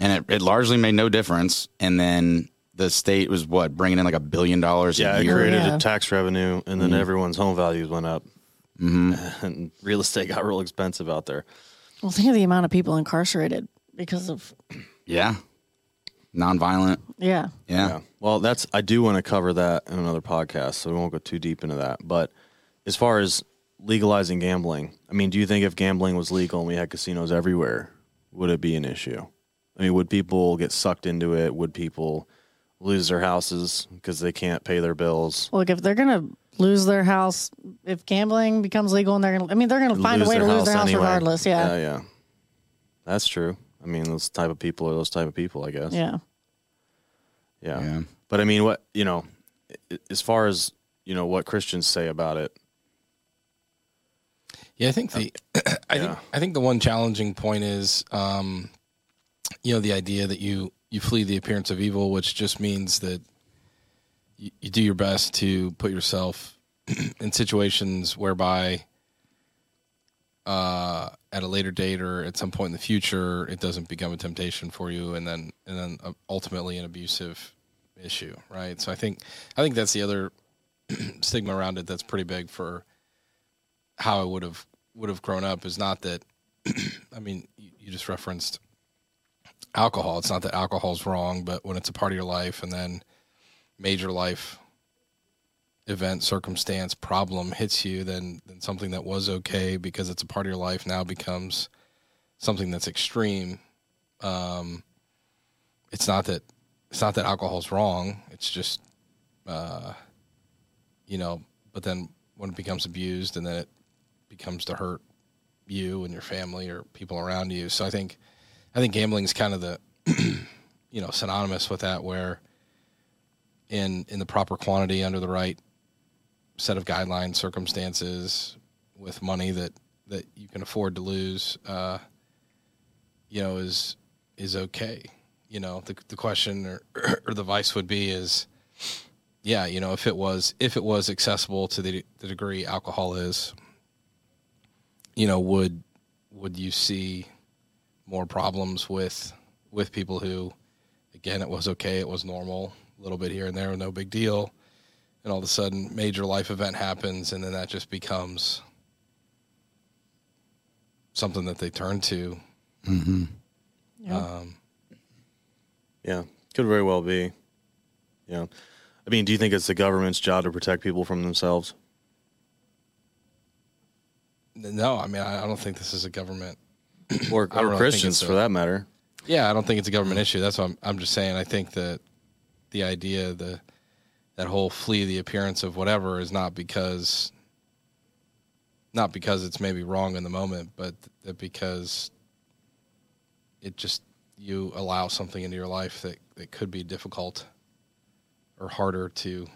And it, it largely made no difference. And then the state was what, bringing in like a billion dollars Yeah, a it year? created Yeah. a tax revenue, and then mm-hmm. everyone's home values went up, mm-hmm. and real estate got real expensive out there. Well, think of the amount of people incarcerated because of Yeah. Nonviolent. yeah. Yeah. Yeah. Well, that's I do want to cover that in another podcast, so we won't go too deep into that. But as far as legalizing gambling, I mean, do you think if gambling was legal and we had casinos everywhere, would it be an issue? I mean, would people get sucked into it? Would people lose their houses because they can't pay their bills? Look, if they're gonna lose their house, if gambling becomes legal, and they're gonna, I mean, they're gonna find a way to lose their house anyway. regardless. Yeah. yeah, yeah. That's true. I mean, those type of people are those type of people, I guess. Yeah. Yeah. Yeah. But I mean, what you know, as far as you know, what Christians say about it, Yeah, I think the I think I think the one challenging point is um you know the idea that you you flee the appearance of evil, which just means that you, do your best to put yourself in situations whereby uh at a later date or at some point in the future it doesn't become a temptation for you and then and then uh, ultimately an abusive issue, right? So I think I think that's the other stigma around it that's pretty big for how I would have would have grown up is not that I mean you, you just referenced alcohol. It's not that alcohol's wrong, but when it's a part of your life and then major life event, circumstance, problem hits you, then then something that was okay because it's a part of your life now becomes something that's extreme. Um, it's not that it's not that alcohol's wrong. It's just, uh, you know. But then when it becomes abused, and then it becomes to hurt you and your family or people around you. So I think, I think gambling is kind of the, you know, synonymous with that. Where in in the proper quantity, under the right set of guidelines, circumstances, with money that that you can afford to lose, uh, you know, is is okay. You know, the the question or or the vice would be is, yeah, you know, if it was if it was accessible to the the degree alcohol is, you know, would would you see more problems with with people who, again, it was okay, it was normal, little bit here and there, no big deal, and all of a sudden, major life event happens, and then that just becomes something that they turn to. Yeah. Um, Yeah, could very well be. Yeah, I mean, do you think it's the government's job to protect people from themselves? no, I mean, I, I don't think this is a government or, or Christians it's for that matter. Yeah, I don't think it's a government issue. That's what I'm, I'm just saying. I think that the idea, the that whole flee the appearance of whatever is not because not because it's maybe wrong in the moment, but that because it just you allow something into your life that, that could be difficult or harder to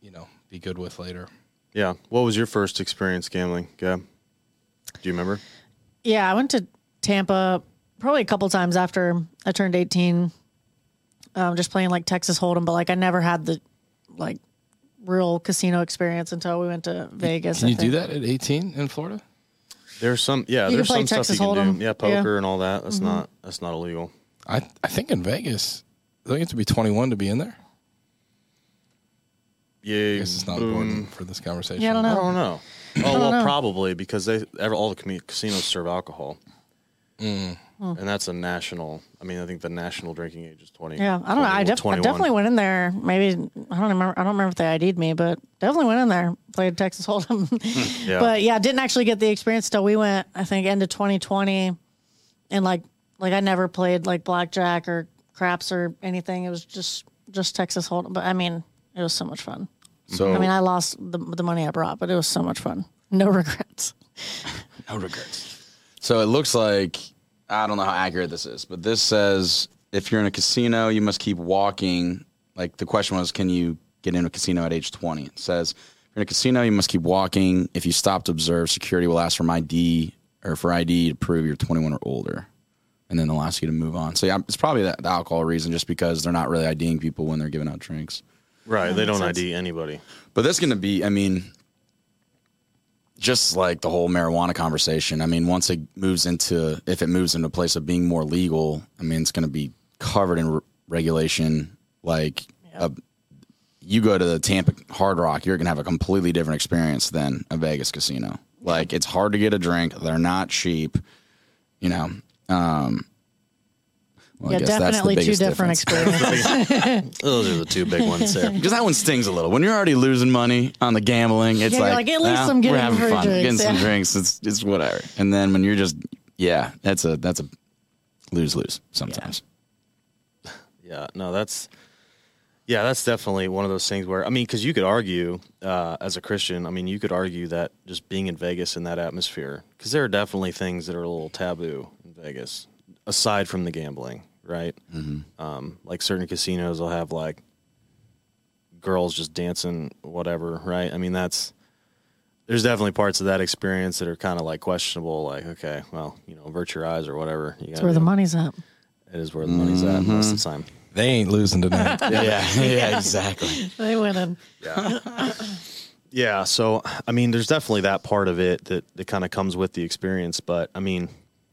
you know be good with later. Yeah. What was your first experience gambling, Gab? Do you remember? Yeah, I went to Tampa probably a couple times after I turned 18. Um, just playing like Texas Hold'em, but like I never had the like real casino experience until we went to Vegas. Can I you do that at 18 in Florida? There's some, yeah. You can there's play some stuff Texas you can Hold'em. do. Yeah, Yeah. poker and all that. That's Mhm. not that's not illegal. I I think in Vegas, I think you have to be 21 to be in there. Yeah, I guess it's not important for this conversation. Yeah, I don't know. I don't know. Oh don't well, know. probably because they ever all the casinos serve alcohol, Mm. Hmm. and that's a national. I mean, I think the national drinking age is twenty. Yeah, I don't know. I, def- I definitely went in there. Maybe I don't remember. I don't remember if they ID'd me, but definitely went in there. Played Texas Hold'em, Yeah. but yeah, didn't actually get the experience till we went. I think into 2020, and like like I never played like blackjack or craps or anything. It was just just Texas Hold'em. But I mean, it was so much fun. So I mean, I lost the the money I brought, but it was so much fun. No regrets. No regrets. So it looks like I don't know how accurate this is, but this says if you're in a casino, you must keep walking. Like the question was, can you get into a casino at age 20? It says if you're in a casino, you must keep walking. If you stop to observe, security will ask for my ID or for ID to prove you're 21 or older, and then they'll ask you to move on. So yeah, it's probably that the alcohol reason, just because they're not really IDing people when they're giving out drinks. right. They don't sense. ID anybody. But that's going to be, I mean, just like the whole marijuana conversation. I mean, once it moves into, if it moves into a place of being more legal, I mean, it's going to be covered in re- regulation. Like, uh, you go to the Tampa Hard Rock, you're going to have a completely different experience than a Vegas casino. Like, it's hard to get a drink. They're not cheap, you know. Um, well, I yeah, guess that's the definitely two different difference. experiences. Those are the two big ones there. Because that one stings a little. When you're already losing money on the gambling, it's Yeah, like, like, at least "Nah, I'm getting we're having fun, drinks," getting some yeah. drinks. It's it's whatever. And then when you're just, yeah, that's a that's a lose lose sometimes. Yeah, no, that's yeah, that's definitely one of those things where I mean, because you could argue uh, as a Christian, I mean, you could argue that just being in Vegas in that atmosphere, because there are definitely things that are a little taboo in Vegas, aside from the gambling, right? Mm-hmm. Um, like certain casinos will have like girls just dancing, whatever, right? I mean, that's there's definitely parts of that experience that are kind of like questionable. Like, okay, well, you know, avert your eyes or whatever. You That's gotta where the money's at. It is where the money's at most of the time. They ain't losing tonight. Yeah, yeah, exactly. They went in. Yeah, so I mean, there's definitely that part of it that, that kind of comes with the experience. But I mean,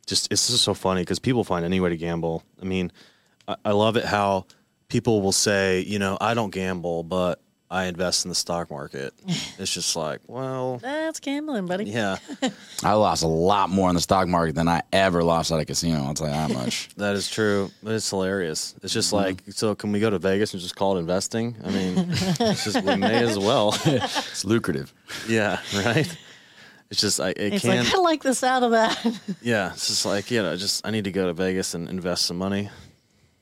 just it's just so funny because people find any way to gamble. I mean, I, I love it how people will say, you know, I don't gamble, but I invest in the stock market. It's just like, well, That's gambling, buddy. yeah, I lost a lot more in the stock market than I ever lost at a casino. I'll tell you that much. that is true. But it's hilarious. It's just Mm-hmm. like, so can we go to Vegas and just call it investing? I mean, it's just we may as well. it's lucrative. yeah, right. It's just I it It's can't. like I like the sound of that. Yeah, it's just like you know, just I need to go to Vegas and invest some money.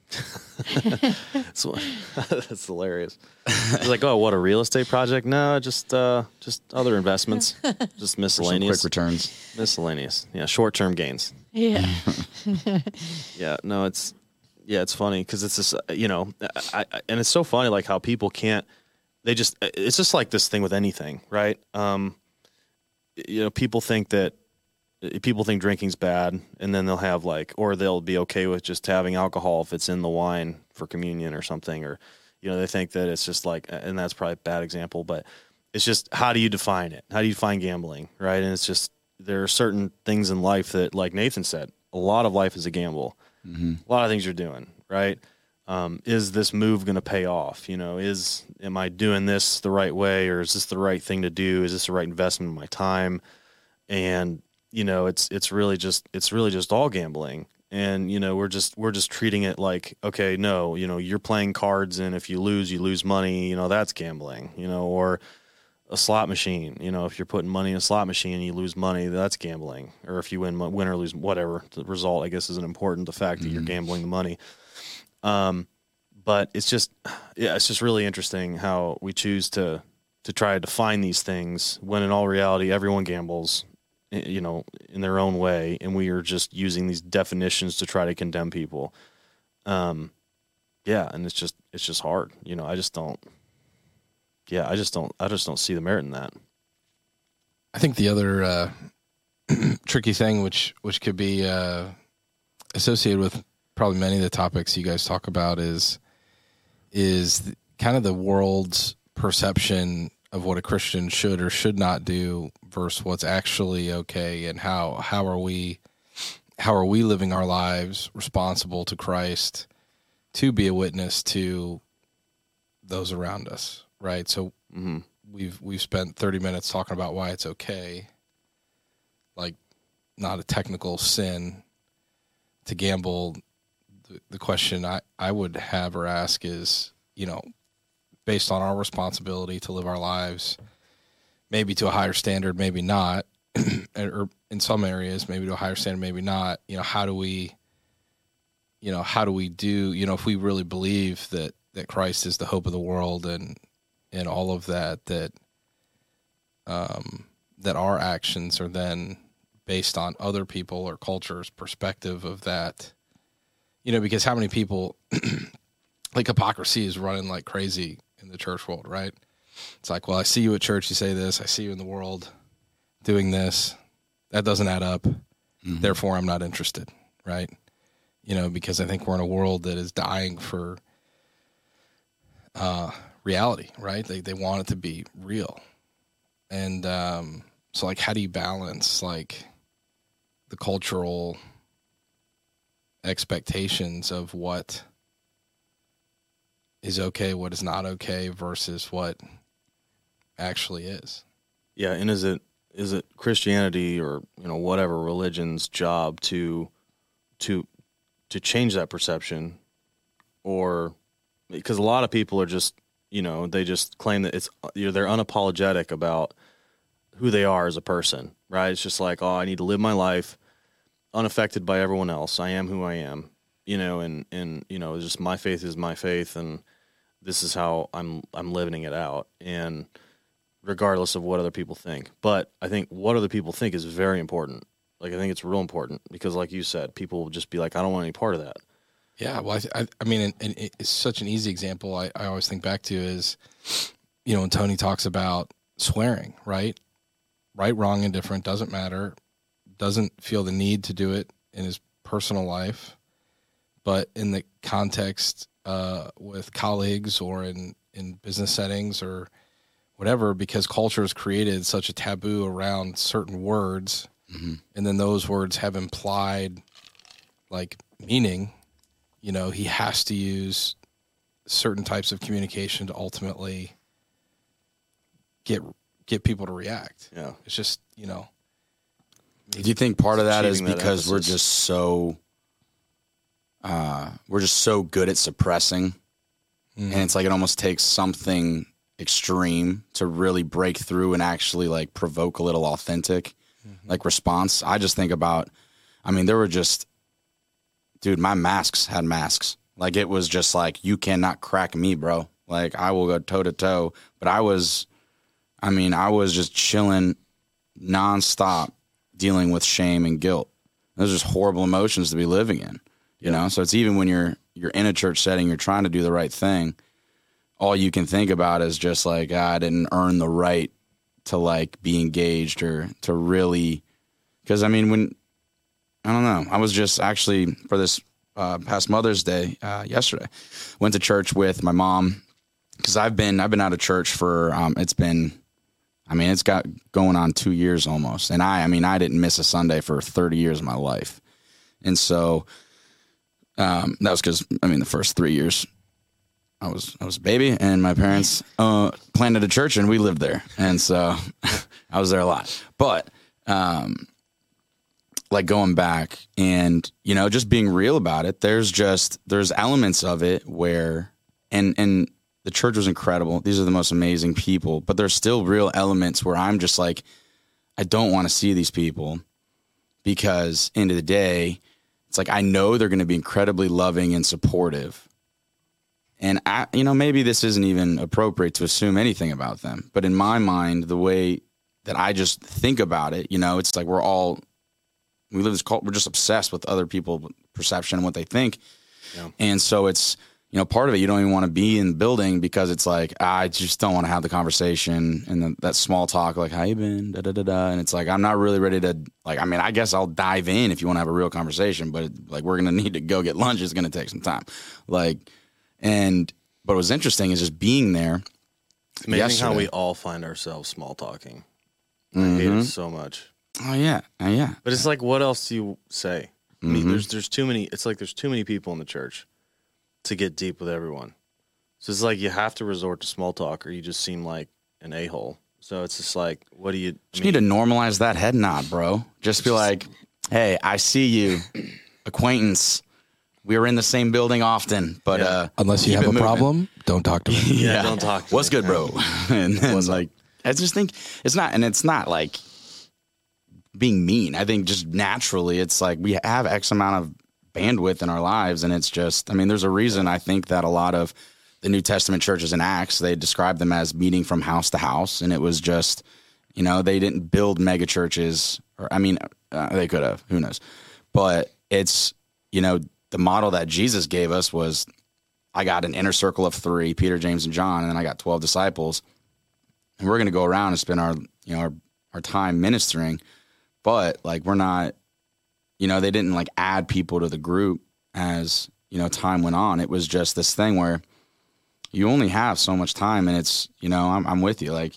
that's, that's hilarious. It's like, oh, what a real estate project? No, just uh, just other investments, just miscellaneous, quick returns. miscellaneous. Yeah, short term gains. yeah. Yeah, no, it's yeah, it's funny because it's just you know, I, I, and it's so funny like how people can't. They just it's just like this thing with anything, right? Um, you know, people think that eh, people think drinking's bad, and then they'll have like, or they'll be okay with just having alcohol if it's in the wine for communion or something, or you know, they think that it's just like, and that's probably a bad example, but it's just how do you define it? How do you define gambling, right? And it's just there are certain things in life that, like Nathan said, a lot of life is a gamble. Mm-hmm. A lot of things you're doing, right? Um, is this move going to pay off? You know, is am I doing this the right way, or is this the right thing to do? Is this the right investment of my time? And you know, it's it's really just it's really just all gambling. And you know, we're just we're just treating it like, okay, no, you know, you're playing cards, and if you lose, you lose money. You know, that's gambling. You know, or a slot machine. You know, if you're putting money in a slot machine and you lose money, that's gambling. Or if you win, win or lose, whatever the result, I guess, isn't important. The fact that you're gambling the money. Um, but it's just, yeah, it's just really interesting how we choose to to try to define these things when in all reality, everyone gambles. You know, in their own way, and we are just using these definitions to try to condemn people. Um, yeah, and it's just it's just hard. You know, I just don't yeah, I just don't I just don't see the merit in that. I think the other uh, tricky thing, which which could be uh, associated with probably many of the topics you guys talk about, is is kind of the world's perception of what a Christian should or should not do versus what's actually okay, and how how are we how are we living our lives responsible to Christ to be a witness to those around us, right? So mm-hmm. we've we've spent 30 minutes talking about why it's okay like not a technical sin to gamble the, question I, I would have or ask is you know based on our responsibility to live our lives maybe to a higher standard maybe not or in some areas maybe to a higher standard maybe not you know how do we you know how do we do you know if we really believe that that Christ is the hope of the world and and all of that that um that our actions are then based on other people or culture's perspective of that you know because how many people like hypocrisy is running like crazy in the church world right? It's like well i see you at church you say this i see you in the world doing this. That doesn't add up. Therefore i'm not interested right? You know because i think we're in a world that is dying for uh reality right? They they want it to be real. And um so like how do you balance like the cultural expectations of what is okay what is not okay versus what actually is. Yeah, and is it is it Christianity or you know whatever religion's job to to to change that perception? Or because a lot of people are just you know they just claim that it's you know they're unapologetic about who they are as a person right? It's just like oh i need to live my life unaffected by everyone else. I am who i am you know and and you know just my faith is my faith and this is how i'm i'm living it out and regardless of what other people think. But i think what other people think is very important. Like i think it's real important because like you said people will just be like i don't want any part of that. Yeah, well, I, I, I mean, and, and it's such an easy example. I, I always think back to is, you know, when Tony talks about swearing, right, right, wrong, indifferent doesn't matter, doesn't feel the need to do it in his personal life, but in the context uh, with colleagues or in in business settings or whatever, because culture has created such a taboo around certain words, and then those words have implied like meaning you know he has to use certain types of communication to ultimately get get people to react. Yeah. It's just you know Do you think part of that is Achieving that because we're just so uh we're just so good at suppressing and it's like it almost takes something extreme to really break through and actually like provoke a little authentic like response. I just think about I mean there were just dude, my masks had masks. Like it was just like you cannot crack me, bro. Like I will go toe to toe, but I was I mean, I was just chilling nonstop dealing with shame and guilt. Those are just horrible emotions to be living in. You know, so it's even when you're you're in a church setting, you're trying to do the right thing. All you can think about is just like ah, I didn't earn the right to like be engaged or to really. Because I mean, when I don't know, I was just actually for this uh, past Mother's Day uh, yesterday, went to church with my mom because I've been I've been out of church for um, it's been I mean, it's got going on two years almost. And I, I mean, I didn't miss a Sunday for 30 years of my life. And so, um, that was because, I mean, the first three years I was, I was a baby and my parents, uh, planted a church and we lived there. And so I was there a lot, but, um, like going back and, you know, just being real about it, there's just, there's elements of it where, and, and, the church was incredible. These are the most amazing people, but there's still real elements where I'm just like, I don't want to see these people because end of the day, it's like I know they're going to be incredibly loving and supportive. And I, you know, maybe this isn't even appropriate to assume anything about them, but in my mind, the way that I just think about it, you know, it's like we're all we live this cult. We're just obsessed with other people perception and what they think, and so it's you know, part of it, you don't even want to be in the building because it's like, I just don't want to have the conversation and the, that small talk, like, how you been? Da, da, da, da. And it's like, I'm not really ready to, like, I mean, I guess I'll dive in if you want to have a real conversation, but like, we're going to need to go get lunch. It's going to take some time. Like, and, but what was interesting is just being there. It's amazing how we all find ourselves small talking. I hate it mm-hmm. so much. Oh, yeah. Oh, yeah. But it's like, what else do you say? I mean, mm-hmm. there's there's too many. It's like there's too many people in the church to get deep with everyone. So it's like you have to resort to small talk, or you just seem like an a hole. So it's just like, what do you? I Just need to normalize that head nod, bro. Just be like, hey, I see you, acquaintance. We are in the same building often, but uh, unless you have a moving. problem, don't talk to me. yeah, don't talk. To What's me. good, bro? and then like, I just think it's not, and it's not like being mean. I think just naturally, it's like we have X amount of bandwidth in our lives, and it's just, I mean, there's a reason I think that a lot of the New Testament churches in Acts they describe them as meeting from house to house, and it was just, you know, they didn't build mega churches, or I mean, uh, they could have, who knows, but it's, you know, the model that Jesus gave us was I got an inner circle of three, Peter, James, and John, and then I got 12 disciples. And we're going to go around and spend our, you know, our, our time ministering. But like, we're not, you know, they didn't like add people to the group as, you know, time went on. It was just this thing where you only have so much time. And it's, you know, I'm, I'm with you. Like,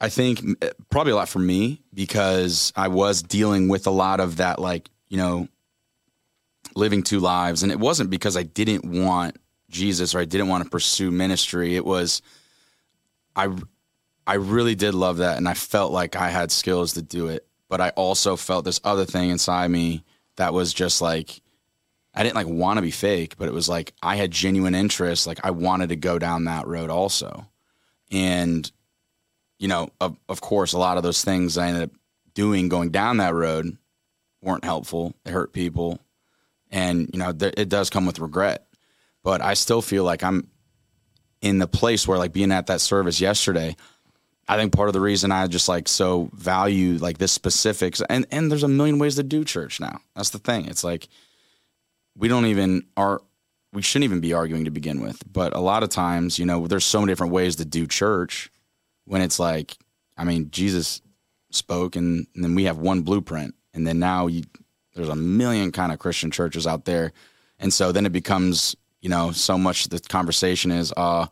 I think eh, probably a lot for me because I was dealing with a lot of that, like, you know, living two lives. And it wasn't because I didn't want Jesus or I didn't want to pursue ministry. It was, I, I really did love that. And I felt like I had skills to do it. But I also felt this other thing inside me that was just like, I didn't like want to be fake, but it was like I had genuine interest. Like I wanted to go down that road also. And, you know, of, of course, a lot of those things I ended up doing going down that road weren't helpful. They hurt people. And, you know, th- it does come with regret. But I still feel like I'm in the place where, like, being at that service yesterday, I think part of the reason I just like so value like this specifics and and there's a million ways to do church now. That's the thing. It's like we don't even are we shouldn't even be arguing to begin with. But a lot of times, you know, there's so many different ways to do church when it's like, I mean, Jesus spoke and, and then we have one blueprint. And then now you, there's a million kind of Christian churches out there. And so then it becomes, you know, so much the conversation is, uh,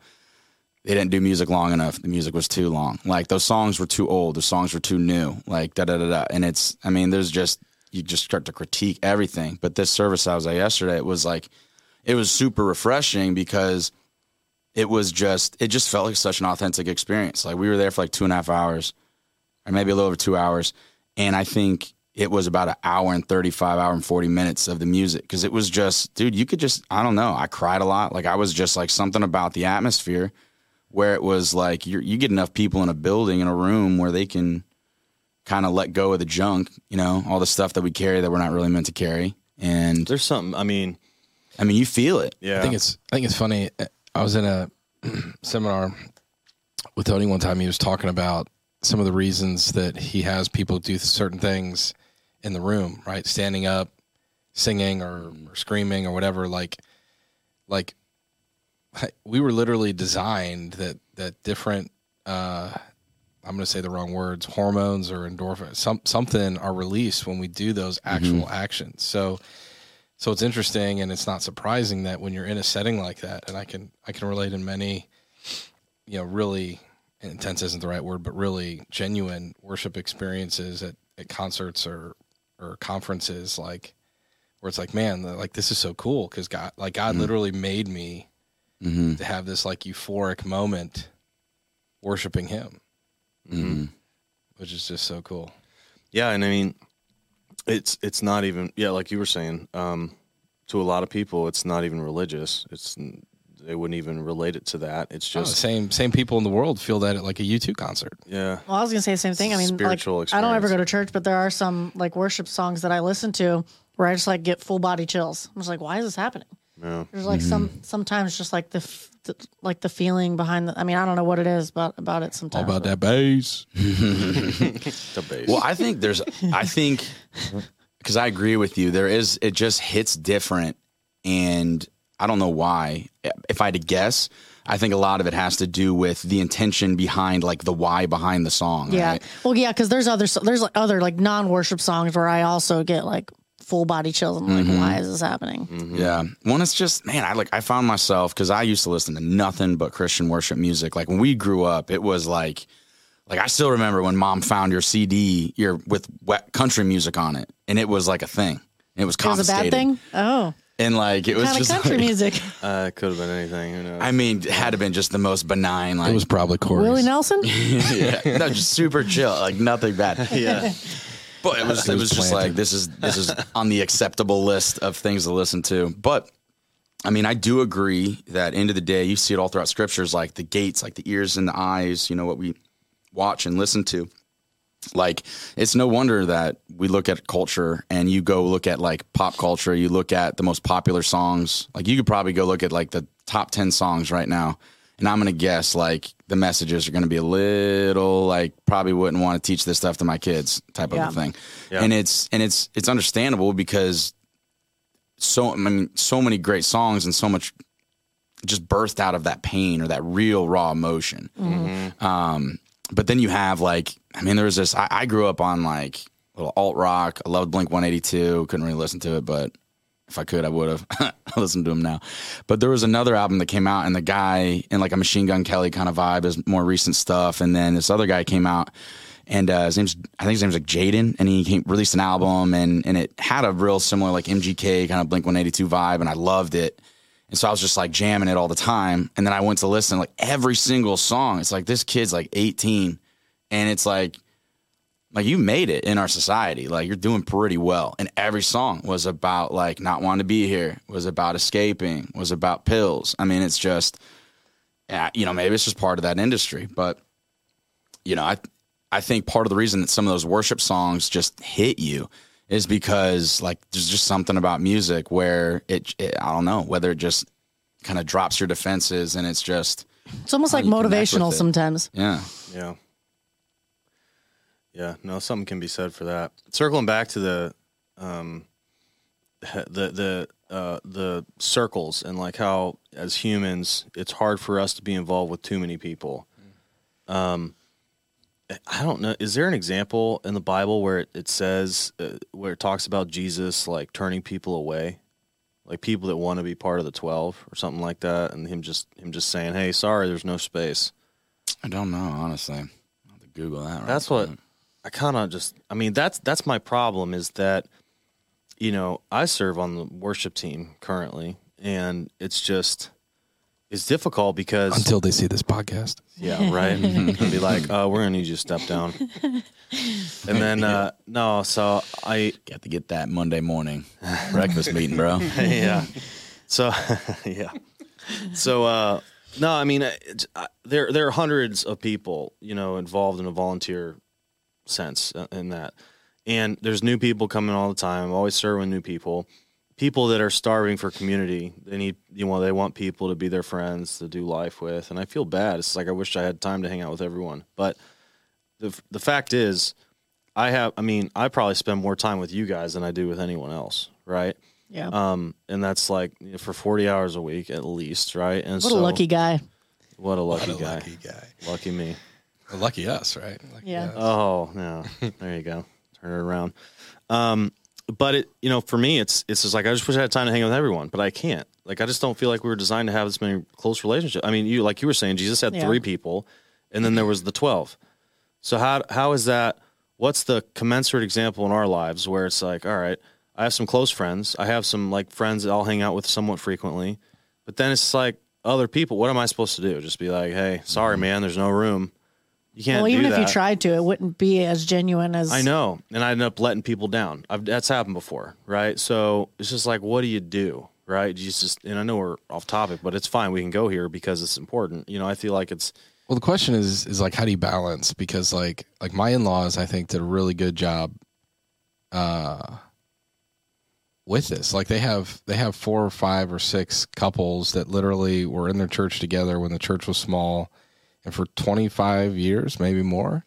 they didn't do music long enough. The music was too long. Like those songs were too old. The songs were too new. Like da da da da. And it's, I mean, there's just you just start to critique everything. But this service I was at yesterday, it was like, it was super refreshing because it was just it just felt like such an authentic experience. Like we were there for like two and a half hours, or maybe a little over two hours, and I think it was about an hour and 35 hour and 40 minutes of the music because it was just dude you could just i don't know i cried a lot like i was just like something about the atmosphere where it was like you you get enough people in a building in a room where they can kind of let go of the junk you know all the stuff that we carry that we're not really meant to carry and There's something. I mean, i mean you feel it yeah. I think it's I think it's funny. I was in a seminar with Tony one time. He was talking about some of the reasons that he has people do certain things in the room, right? Standing up, singing or, or screaming or whatever. Like, like we were literally designed that that different. Uh, I'm going to say the wrong words, hormones or endorphins, some something are released when we do those actual actions. So, so it's interesting and it's not surprising that when you're in a setting like that, and I can I can relate in many, you know, really intense isn't the right word, but really genuine worship experiences at, at concerts or or conferences, like where it's like, man, like this is so cool because God, like God, literally made me to have this like euphoric moment worshiping Him, which is just so cool. Yeah, and I mean, it's it's not even yeah, like you were saying. Um, to a lot of people, it's not even religious. It's they wouldn't even relate it to that. It's Oh, just same same people in the world feel that at like a U two concert. yeah, Well, I was gonna say the same thing. I mean, Spiritual like, I don't ever go to church, but there are some like worship songs that I listen to where I just like get full body chills. I'm just like, why is this happening? Yeah. There's like some mm-hmm. sometimes just like the, f- the like the feeling behind the. I mean, I don't know what it is, but about it All sometimes. about that bass. The bass. Well, I think there's, I think, because I agree with you, there is, it just hits different. And I don't know why. If I had to guess, I think a lot of it has to do with the intention behind, like the why behind the song. Yeah. right? Well, yeah, because there's other there's like other like non worship songs where I also get like full body chills. I'm Mm-hmm. like, why is this happening? Yeah. One, it's just, man, I like, I found myself, because I used to listen to nothing but Christian worship music. Like when we grew up, it was like, like I still remember when mom found your CD, your with wet country music on it, and it was like a thing. It was It was a confiscated. bad thing. Oh, And like, it was kind of just country like- music. uh, it could have been anything. Who knows? I mean, it had to been just the most benign. Like, It was probably Corey. Willie Nelson. yeah, no, just super chill, like nothing bad. yeah, But it was, It was just planted. like this is this is on the acceptable list of things to listen to. But I mean, I do agree that end of the day, you see it all throughout scriptures, like the gates, like the ears and the eyes. You know what we watch and listen to. Like it's no wonder that we look at culture and you go look at like pop culture. You look at the most popular songs. Like you could probably go look at like the top ten songs right now, and I'm gonna guess like the messages are gonna be a little like probably wouldn't want to teach this stuff to my kids type Yeah. of a thing. Yeah. And it's and it's it's understandable because so I mean so many great songs and so much just birthed out of that pain or that real raw emotion. Um, but then you have like, I mean, there was this. I, I grew up on like little alt rock. I loved Blink One Eighty Two. Couldn't really listen to it, but if I could, I would have listened to him now. But there was another album that came out, and the guy in like a Machine Gun Kelly kind of vibe is more recent stuff. And then this other guy came out, and uh, his name's I think his name's like Jaden, and he came, released an album, and and it had a real similar like MGK kind of Blink One Eighty Two vibe, and I loved it. And so I was just like jamming it all the time. And then I went to listen like every single song. It's like this kid's like 18 and it's like like you made it in our society. Like you're doing pretty well. And every song was about like not wanting to be here, was about escaping, was about pills. I mean, it's just yeah, you know, maybe it's just part of that industry, but you know, I I think part of the reason that some of those worship songs just hit you is because like there's just something about music where it, it I don't know whether it just kind of drops your defenses and it's just It's almost like you connect with motivational sometimes. yeah yeah, yeah. No, something can be said for that. Circling back to the, um, the the uh, the circles and like how as humans it's hard for us to be involved with too many people. Um, I don't know. Is there an example in the Bible where it, it says uh, where it talks about Jesus like turning people away, like people that want to be part of the twelve or something like that, and him just him just saying, "Hey, sorry, there's no space." I don't know honestly. I'll have to Google that. right That's what. I kind of just. I mean, that's that's my problem is that, you know, I serve on the worship team currently, and it's just it's difficult because Until they see this podcast. yeah, right. and be like, uh, we're gonna need you to step down. And then uh, no, so I Got to get that Monday morning breakfast meeting, bro. yeah. So yeah. So uh, no, I mean it's- I- there there are hundreds of people you know involved in a volunteer sense uh, in that, and there's new people coming all the time. Always serving new people, people that are starving for community. They need you know they want people to be their friends to do life with, and I feel bad. It's like I wish I had time to hang out with everyone, but the the fact is, I have. I mean, I probably spend more time with you guys than I do with anyone else, right? Yeah. Um, and that's like you know, for forty hours a week at least, right? And what so, a lucky guy. what a lucky What a guy, lucky guy. lucky me. Well, lucky us, right? Lucky Yeah. us. Oh, no, there you go, turn it around. Um, but it, you know, for me, it's it's just like I just wish I had time to hang out with everyone, but I can't. Like I just don't feel like we were designed to have this many close relationships. I mean, you like you were saying, Jesus had Yeah. three people, and then there was the twelve. So how how is that? What's the commensurate example in our lives where it's like, all right, I have some close friends, I have some like friends that I'll hang out with somewhat frequently, but then it's like other people. What am I supposed to do? Just be like, hey, sorry, man, there's no room. You can't. Well, even do if you tried to, it wouldn't be as genuine as I know, and I end up letting people down. I've, that's happened before, right? So it's just like, what do you do, right? You just, and I know we're off topic, but it's fine. We can go here because it's important. You know, I feel like it's Well, the question is is like how do you balance? Because like like my in laws, I think did a really good job uh with this. Like they have they have four or five or six couples that literally were in their church together when the church was small and for 25 years, maybe more.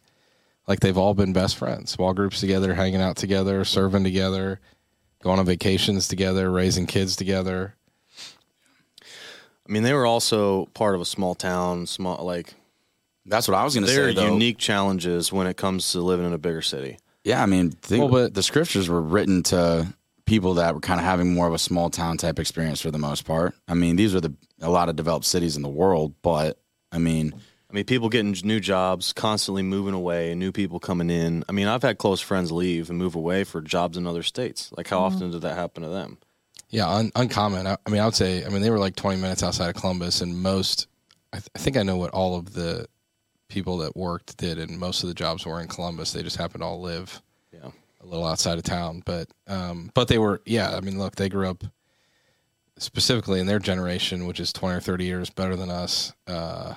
Like they've all been best friends, small groups together, hanging out together, serving together, going on vacations together, raising kids together. I mean, they were also part of a small town, small like That's what I was going to say. there are say. Though. unique challenges when it comes to living in a bigger city. Yeah, I mean, think, Well, but- the scriptures were written to people that were kind of having more of a small town type experience for the most part. I mean, these are the a lot of developed cities in the world, but I mean, I mean, people getting new jobs, constantly moving away, new people coming in. I mean, I've had close friends leave and move away for jobs in other states. Like, how often did that happen to them? Yeah, un- uncommon. I, I mean, I would say, I mean, they were like 20 minutes outside of Columbus, and most, I, th- I think I know what all of the people that worked did, and most of the jobs were in Columbus. They just happened to all live Yeah. a little outside of town, but, um, but they were, yeah. I mean, look, they grew up specifically in their generation, which is 20 or 30 years better than us. Uh,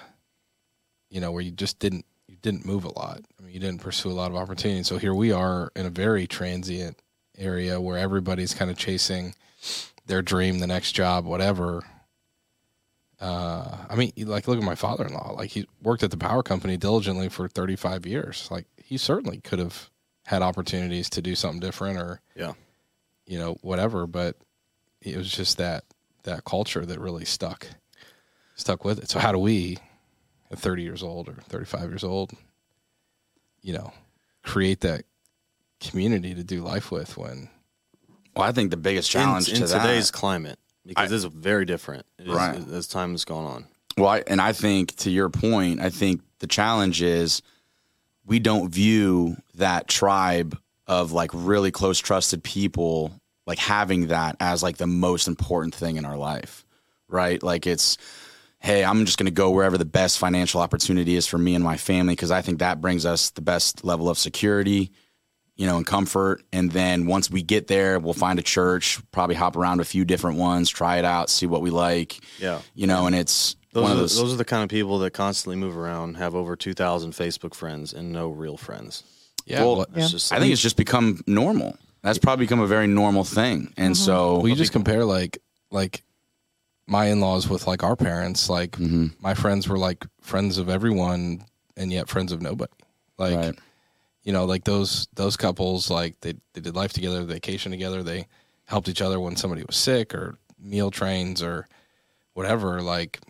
you know, where you just didn't, you didn't move a lot. I mean, you didn't pursue a lot of opportunity. So here we are in a very transient area where everybody's kind of chasing their dream, the next job, whatever. Uh, I mean, like, look at my father in law. Like, he worked at the power company diligently for 35 years. Like, he certainly could have had opportunities to do something different or, Yeah. you know, whatever. But it was just that, that culture that really stuck, stuck with it. So, how do we, at 30 years old or 35 years old, you know, create that community to do life with when, well, I think the biggest challenge in, to in that, today's climate because I- this is very different as, Right. as time has gone on. Well, I, and I think to your point, I think the challenge is we don't view that tribe of like really close, trusted people, like having that as like the most important thing in our life, right? Like it's, hey, I'm just going to go wherever the best financial opportunity is for me and my family because I think that brings us the best level of security, you know, and comfort. And then once we get there, we'll find a church, probably hop around a few different ones, try it out, see what we like. Yeah. You know, and it's Those one are, of the, those. those are the kind of people that constantly move around, have over 2,000 Facebook friends, and no real friends. yeah, Well, what- It's just I think it's just become normal. That's probably become a very normal thing. And mm-hmm. so, Well, you just compare like like my in laws with like our parents. Like mm-hmm. my friends were like friends of everyone, and yet friends of nobody. Like Right. you know, like those those couples, like they they did life together, vacation together. They helped each other when somebody was sick or meal trains or whatever. Like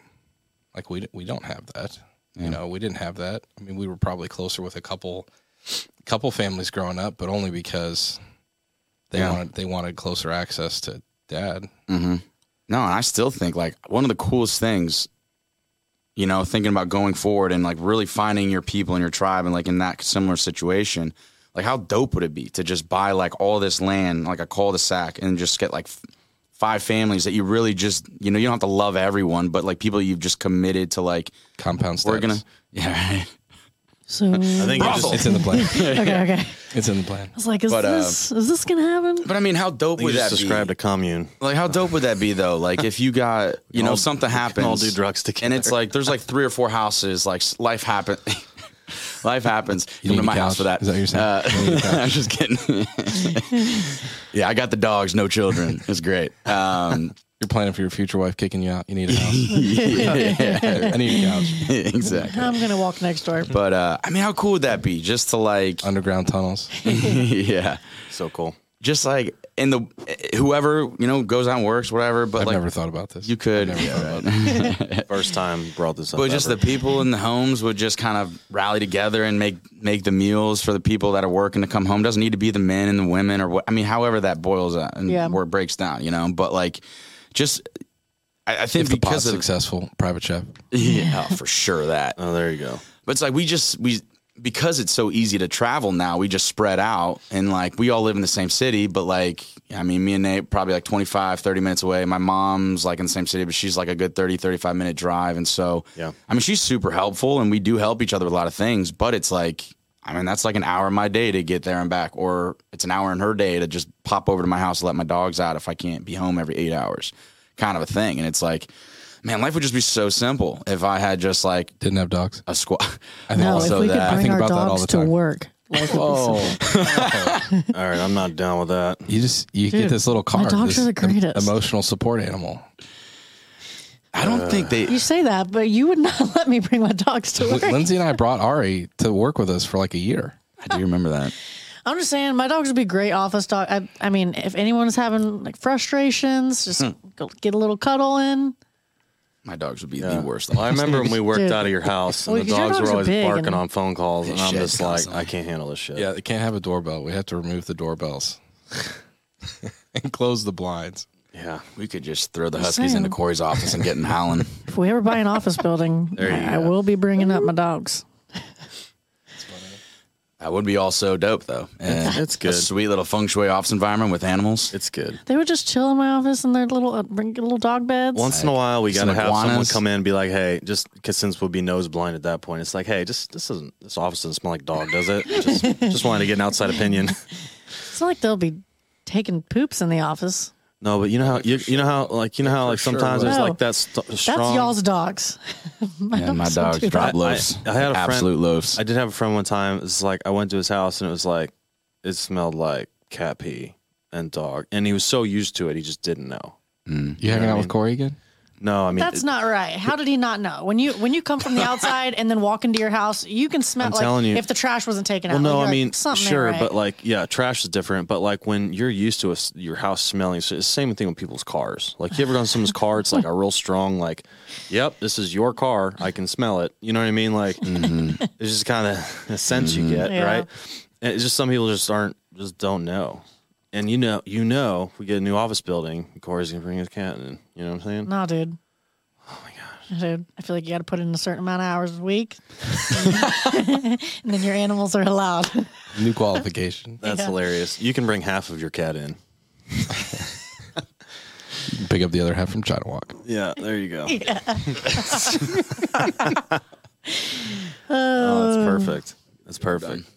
like we we don't have that. You know, we didn't have that. I mean, we were probably closer with a couple couple families growing up, but only because they Yeah. wanted they wanted closer access to dad. Mm-hmm. No, and I still think like one of the coolest things, you know, thinking about going forward and like really finding your people and your tribe and like in that similar situation, like how dope would it be to just buy like all this land, like a cul-de-sac and just get like f- five families that you really just you know you don't have to love everyone, but like people you've just committed to like Compound steps. we're gonna yeah right. So I think you just, It's in the plan. okay, okay. It's in the plan. I was like, is But, uh, this is this gonna happen? But I mean, how dope you would just that described be? a commune. Like how dope would that be though? Like if you got you know all- something we happens, all do drugs together. and it's like there's like three or four houses. Like s- life happen. Life happens. You Come need to a my house couch? for that. Is that what you're saying? Uh, I'm just kidding. yeah, I got the dogs, no children. It's great. Um, You're planning for your future wife kicking you out. You need a house. yeah, I need a couch. exactly. I'm gonna walk next door. But uh, I mean, how cool would that be? Just to like, Underground tunnels. yeah, So cool. just like in the whoever you know goes out and works, whatever. But I've like never thought about this. you could, I've never yeah, thought right. about. First time brought this up. But just ever. the people in the homes would just kind of rally together and make make the meals for the people that are working to come home. Doesn't need to be the men and the women or what. I mean, however that boils out and Yeah. where it breaks down, you know. But like, just I, I think If the because pod's of successful, private chef. yeah, for sure that. Oh, there you go. But it's like we just we because it's so easy to travel now. We just spread out and like we all live in the same city, but like I mean, me and Nate probably like 25, 30 minutes away. My mom's like in the same city, but she's like a good 30, 35 minute drive. And so, Yeah. I mean, she's super helpful and we do help each other with a lot of things, but it's like, I mean, that's like an hour of my day to get there and back, or it's an hour in her day to just pop over to my house and let my dogs out if I can't be home every eight hours, kind of a thing. And it's like, man, life would just be so simple if I had just like Didn't have dogs. a squad. I think no, if also we could that- I bring think our about that all dogs the to time. work, life would be simple. All right, I'm not down with that. You just you Dude, get this little car. dogs this are the greatest. emotional support animal. I don't think they. You say that, but you would not let me bring my dogs to work. Lindsay and I brought Ari to work with us for like a year. I do remember that. I'm just saying, my dogs would be great office dog. I, I mean, if anyone's having like frustrations, just Hmm. go get a little cuddle in. My dogs would be Yeah. the worst. Well, I remember when we worked Dude. out of your house and Well, the 'cause your dogs dogs were are always big barking and- on phone calls, and I'm shed just like, constantly. I can't handle this shit. Yeah, they can't have a doorbell. We have to remove the doorbells and close the blinds. Yeah. We could just throw the Just Huskies saying. into Corey's office and get in howling. If we ever buy an office building, I, I will be bringing up my dogs. That would be all so dope, though. And It's A good. sweet little feng shui office environment with animals. It's good. They would just chill in my office in their little uh, bring little dog beds. Once in a while, we gotta have someone iguanas. come in and be like, "Hey, just because since we'll be nose blind at that point, it's like, hey, just this doesn't this office doesn't smell like dog, does it? Just just wanted to get an outside opinion. It's not like they'll be taking poops in the office. No, but you know how you, you know how like you know how like sure sometimes there's like that st- That's y'all's dogs. my Yeah, my dogs don't dogs do drop that. loafs. I had a friend- absolute loafs. I did have a friend one time. It's like I went to his house and it was like it smelled like cat pee and dog, and he was so used to it, he just didn't know. Mm. You hanging out with Corey again? No, I mean That's it- not right. How did he not know? When you when you come from the outside and then walk into your house, you can smell I'm like telling you. if the trash wasn't taken Well, out. no, like, I mean, like, something sure, right. but like, yeah, trash is different. But like when you're used to a s your house smelling, so it's the same thing with people's cars. Like, you ever gone to someone's car? It's like a real strong, like, yep, this is your car. I can smell it. You know what I mean? Like, mm-hmm. it's just kind of a sense you mm-hmm. get, Yeah. right? And it's just some people just aren't, just don't know. And you know, you know, if we get a new office building, Corey's gonna bring his cat in. You know what I'm saying? no, dude. Oh my gosh, dude. I feel like you got to put in a certain amount of hours a week, and then your animals are allowed. New qualification. That's Yeah. hilarious. You can bring half of your cat in. Pick up the other half from China Wok. Yeah, there you go. oh, that's perfect. That's perfect.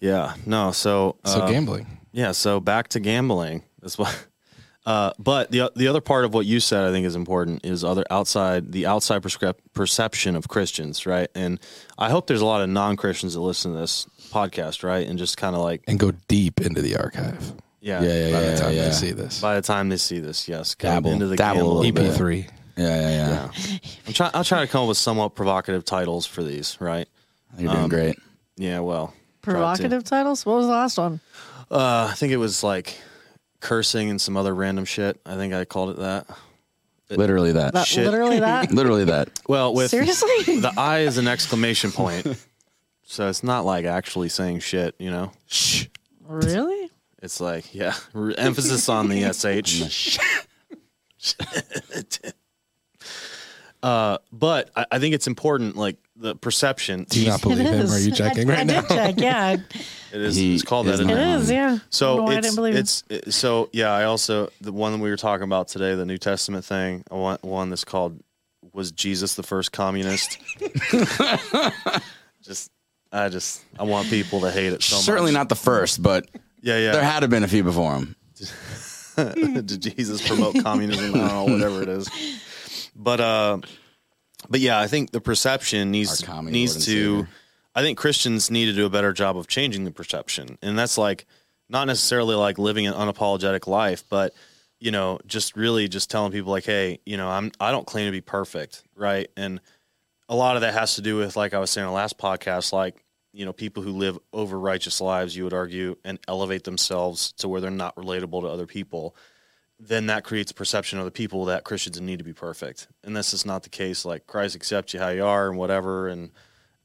Yeah. No. So. So uh, gambling. Yeah. So back to gambling. That's what. Uh, but the the other part of what you said, I think, is important. Is other outside the outside prescrip- perception of Christians, right? And I hope there's a lot of non Christians that listen to this podcast, right? And just kind of like, And go deep into the archive. yeah, Yeah, yeah, By yeah. the time yeah. they see this. By the time they see this, yes, go Dabble- into the dabble a gambling. little bit. EP3. Yeah, yeah, yeah. Yeah. I'm trying. I'll try to come up with somewhat provocative titles for these, right? You're doing Um, great. Yeah. Well. Provocative titles. What was the last one? Uh, I think it was like cursing and some other random shit. I think I called it that. Literally that. That Shit. literally that. Literally that. Well, with Seriously? the I is an exclamation point, so it's not like actually saying shit. You know, Shh. really? it's like yeah, r- emphasis on the sh. Uh, but I, I think it's important, like the perception. Do you not believe It him? is. Are you checking I, right I now? did check. Yeah, It is. He it's called is that. not. isn't it it? is. Yeah. I don't So I it's didn't believe it's it- so yeah. I also the one that we were talking about today, the New Testament thing. I want one that's called "Was Jesus the first communist?" just I just I want people to hate it so Certainly much. not the first, but Yeah, yeah. there had to have been a few before him. Did Jesus promote communism? I don't know, whatever it is. But uh, but yeah, I think the perception needs needs to. Savior. I think Christians need to do a better job of changing the perception, and that's like not necessarily like living an unapologetic life, but you know, just really just telling people like, hey, you know, I'm I don't claim to be perfect, right? And a lot of that has to do with like I was saying in the last podcast, like you know, people who live over righteous lives, you would argue, and elevate themselves to where they're not relatable to other people then that creates a perception of the people that Christians need to be perfect. And this is not the case. Like Christ accepts you how you are and whatever. And,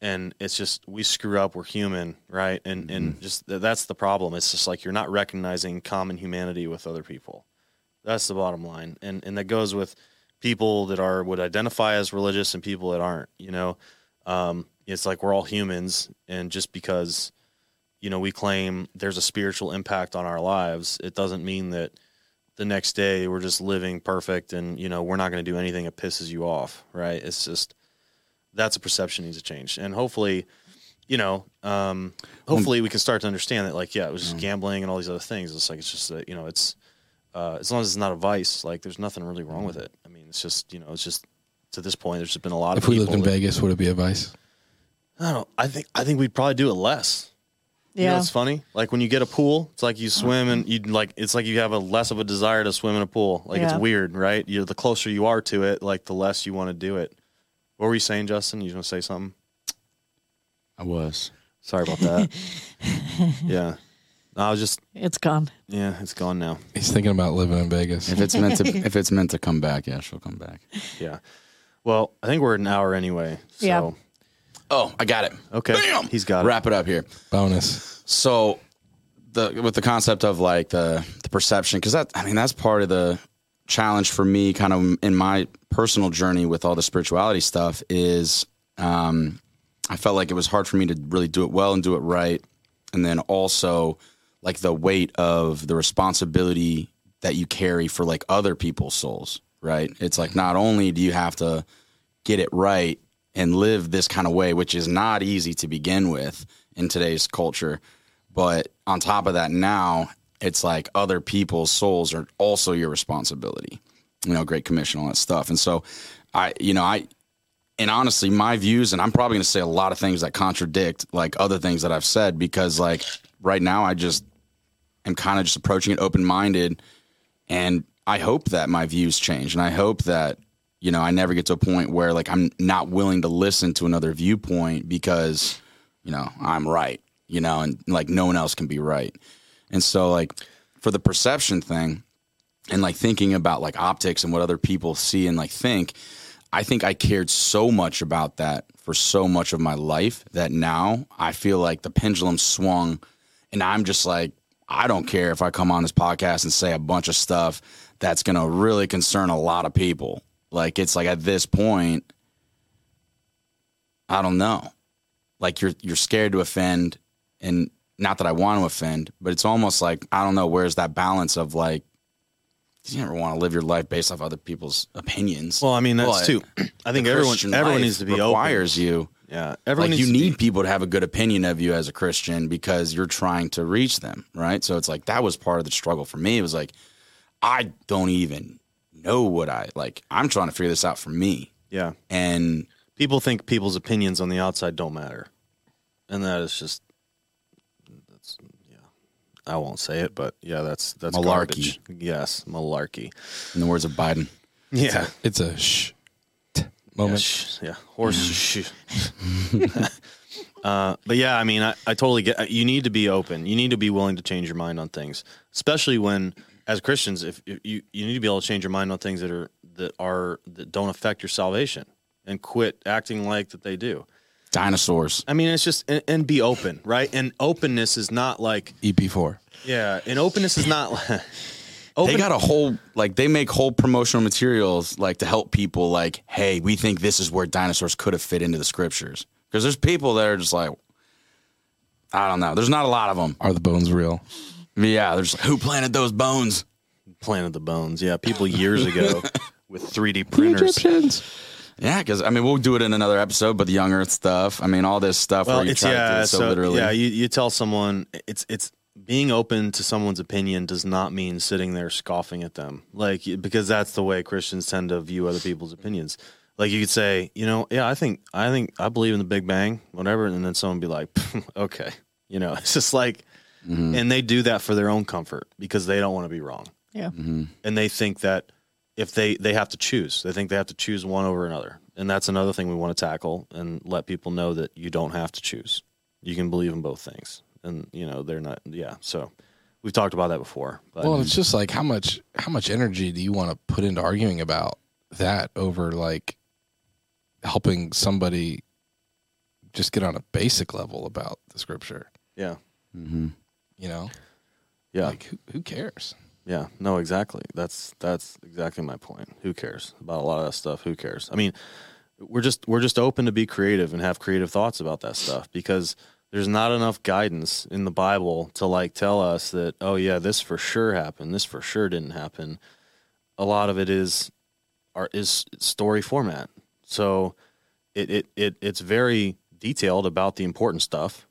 and it's just, we screw up. We're human. Right. And, and just that's the problem. It's just like, you're not recognizing common humanity with other people. That's the bottom line. And, and that goes with people that are, would identify as religious and people that aren't, you know, um, it's like we're all humans. And just because, you know, we claim there's a spiritual impact on our lives, it doesn't mean that, the next day we're just living perfect and you know we're not going to do anything that pisses you off right? It's just that's a perception needs to change. And hopefully you know um hopefully we can start to understand that like yeah it was just gambling and all these other things. It's like it's just that you know it's uh as long as it's not a vice like there's nothing really wrong with it. I mean it's just you know it's just to this point there's just been a lot of If we lived in that- Vegas, would it be a vice? i don't know. I think i think we'd probably do it less you know, Yeah. it's funny. Like when you get a pool, it's like you swim and you like. It's like you have a less of a desire to swim in a pool. Like Yeah. it's weird, right? You're the closer you are to it, like the less you want to do it. What were you saying, Justin? You want to say something? I was. Sorry about that. yeah, No, I was just It's gone. yeah, it's gone now. He's thinking about living in Vegas. If it's meant to, if it's meant to come back, yeah, she'll come back. Yeah. Well, I think we're at an hour anyway. So Yeah. Oh, I got it. okay, Bam! he's got it. Wrap it up here. Bonus. So, the with the concept of like the the perception, because that I mean that's part of the challenge for me, kind of in my personal journey with all the spirituality stuff. Is um, I felt like it was hard for me to really do it well and do it right, and then also like the weight of the responsibility that you carry for like other people's souls. Right? It's like not only do you have to get it right and live this kind of way, which is not easy to begin with in today's culture. But on top of that, now it's like other people's souls are also your responsibility. You know, Great Commission, all that stuff. And so, I, you know, I, and honestly, my views, and I'm probably going to say a lot of things that contradict like other things that I've said because, like, right now, I just am kind of just approaching it open minded. And I hope that my views change. And I hope that, you know, I never get to a point where like I'm not willing to listen to another viewpoint because, you know, I'm right, you know, and like no one else can be right. And so, like, for the perception thing and like thinking about like optics and what other people see and like think, I think I cared so much about that for so much of my life that now I feel like the pendulum swung and I'm just like, I don't care if I come on this podcast and say a bunch of stuff that's going to really concern a lot of people. Like, it's like at this point, I don't know. Like you're you're scared to offend and not that I want to offend, but it's almost like I don't know where's that balance of like do you never want to live your life based off other people's opinions. Well, I mean that's But too. I think everyone Christian everyone needs to be requires open. you. Yeah, everyone like needs you to be- need people to have a good opinion of you as a Christian because you're trying to reach them, right? So it's like that was part of the struggle for me. It was like I don't even know what I like. I'm trying to figure this out for me, Yeah, and people think people's opinions on the outside don't matter, and that is just that's yeah. I won't say it, but yeah, that's that's Malarkey. garbage. Yes, malarkey. in the words of Biden, Yeah, It's a shh t- yeah, moment. sh- yeah. horse. sh- uh, but yeah, I mean, I, I totally get. You need to be open. You need to be willing to change your mind on things, especially when, as Christians, if, if you you need to be able to change your mind on things that are that are that don't affect your salvation, and quit acting like that they do. dinosaurs. I mean, it's just and, and be open, right? And openness is not like EP4. yeah, and openness is not open, they got a whole like they make whole promotional materials like to help people like hey we think this is where dinosaurs could have fit into the scriptures because there's people that are just like i don't know there's not a lot of them Are the bones real? Yeah there's like, who planted those bones Planted the Bones. Yeah, people years ago with 3D printers. yeah because i mean we'll do it in another episode but the young earth stuff i mean all this stuff Well, where you try to do yeah, it so, so literally yeah. You, you tell someone it's it's being open to someone's opinion does not mean sitting there scoffing at them, like because that's the way Christians tend to view other people's opinions. Like you could say, you know, yeah, I think I think I believe in the Big Bang, whatever, and then someone be like, okay, you know, it's just like, Mm-hmm. and they do that for their own comfort because they don't want to be wrong. Yeah. Mm-hmm. and they think that if they they have to choose they think they have to choose one over another. And that's another thing we want to tackle and let people know that you don't have to choose. You can believe in both things. And you know they're not yeah. So we've talked about that before but Well, it's just like how much how much energy do you want to put into arguing about that over like helping somebody just get on a basic level about the scripture? yeah mm-hmm. You know, yeah. Like who, who cares? yeah. No exactly. That's that's exactly my point. Who cares about a lot of that stuff? Who cares? I mean we're just we're just open to be creative and have creative thoughts about that stuff because there's not enough guidance in the bible to like tell us that oh yeah this for sure happened this for sure didn't happen. A lot of it is are is story format. So it, it it it's very detailed about the important stuff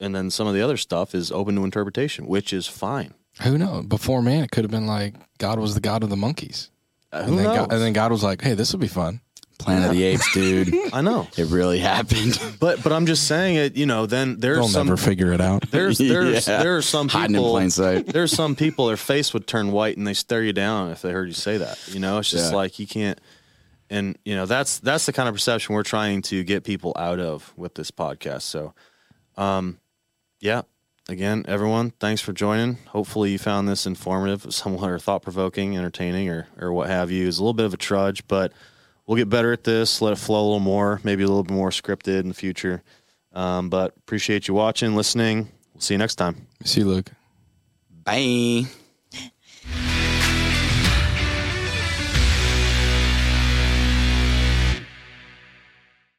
and then some of the other stuff is open to interpretation which is fine Who knows? Before man, it could have been like God was the God of the monkeys, Uh, and who then knows? God, and then God was like, "Hey, this will be fun." planet of the apes dude i know it really happened But but I'm just saying it. You know, then there's They'll some never figure it out. there's there's Yeah. there are some people Hiding in plain sight. There's some people their face would turn white and they stare you down if they heard you say that. You know, it's just Yeah. like you can't. And you know that's that's the kind of perception we're trying to get people out of with this podcast. So, um, yeah. Again, everyone, thanks for joining. Hopefully, you found this informative, somewhat or thought provoking, entertaining, or or what have you. It's a little bit of a trudge, but we'll get better at this. Let it flow a little more, maybe a little bit more scripted in the future. Um, but appreciate you watching, listening. We'll see you next time. See you, Luke. bye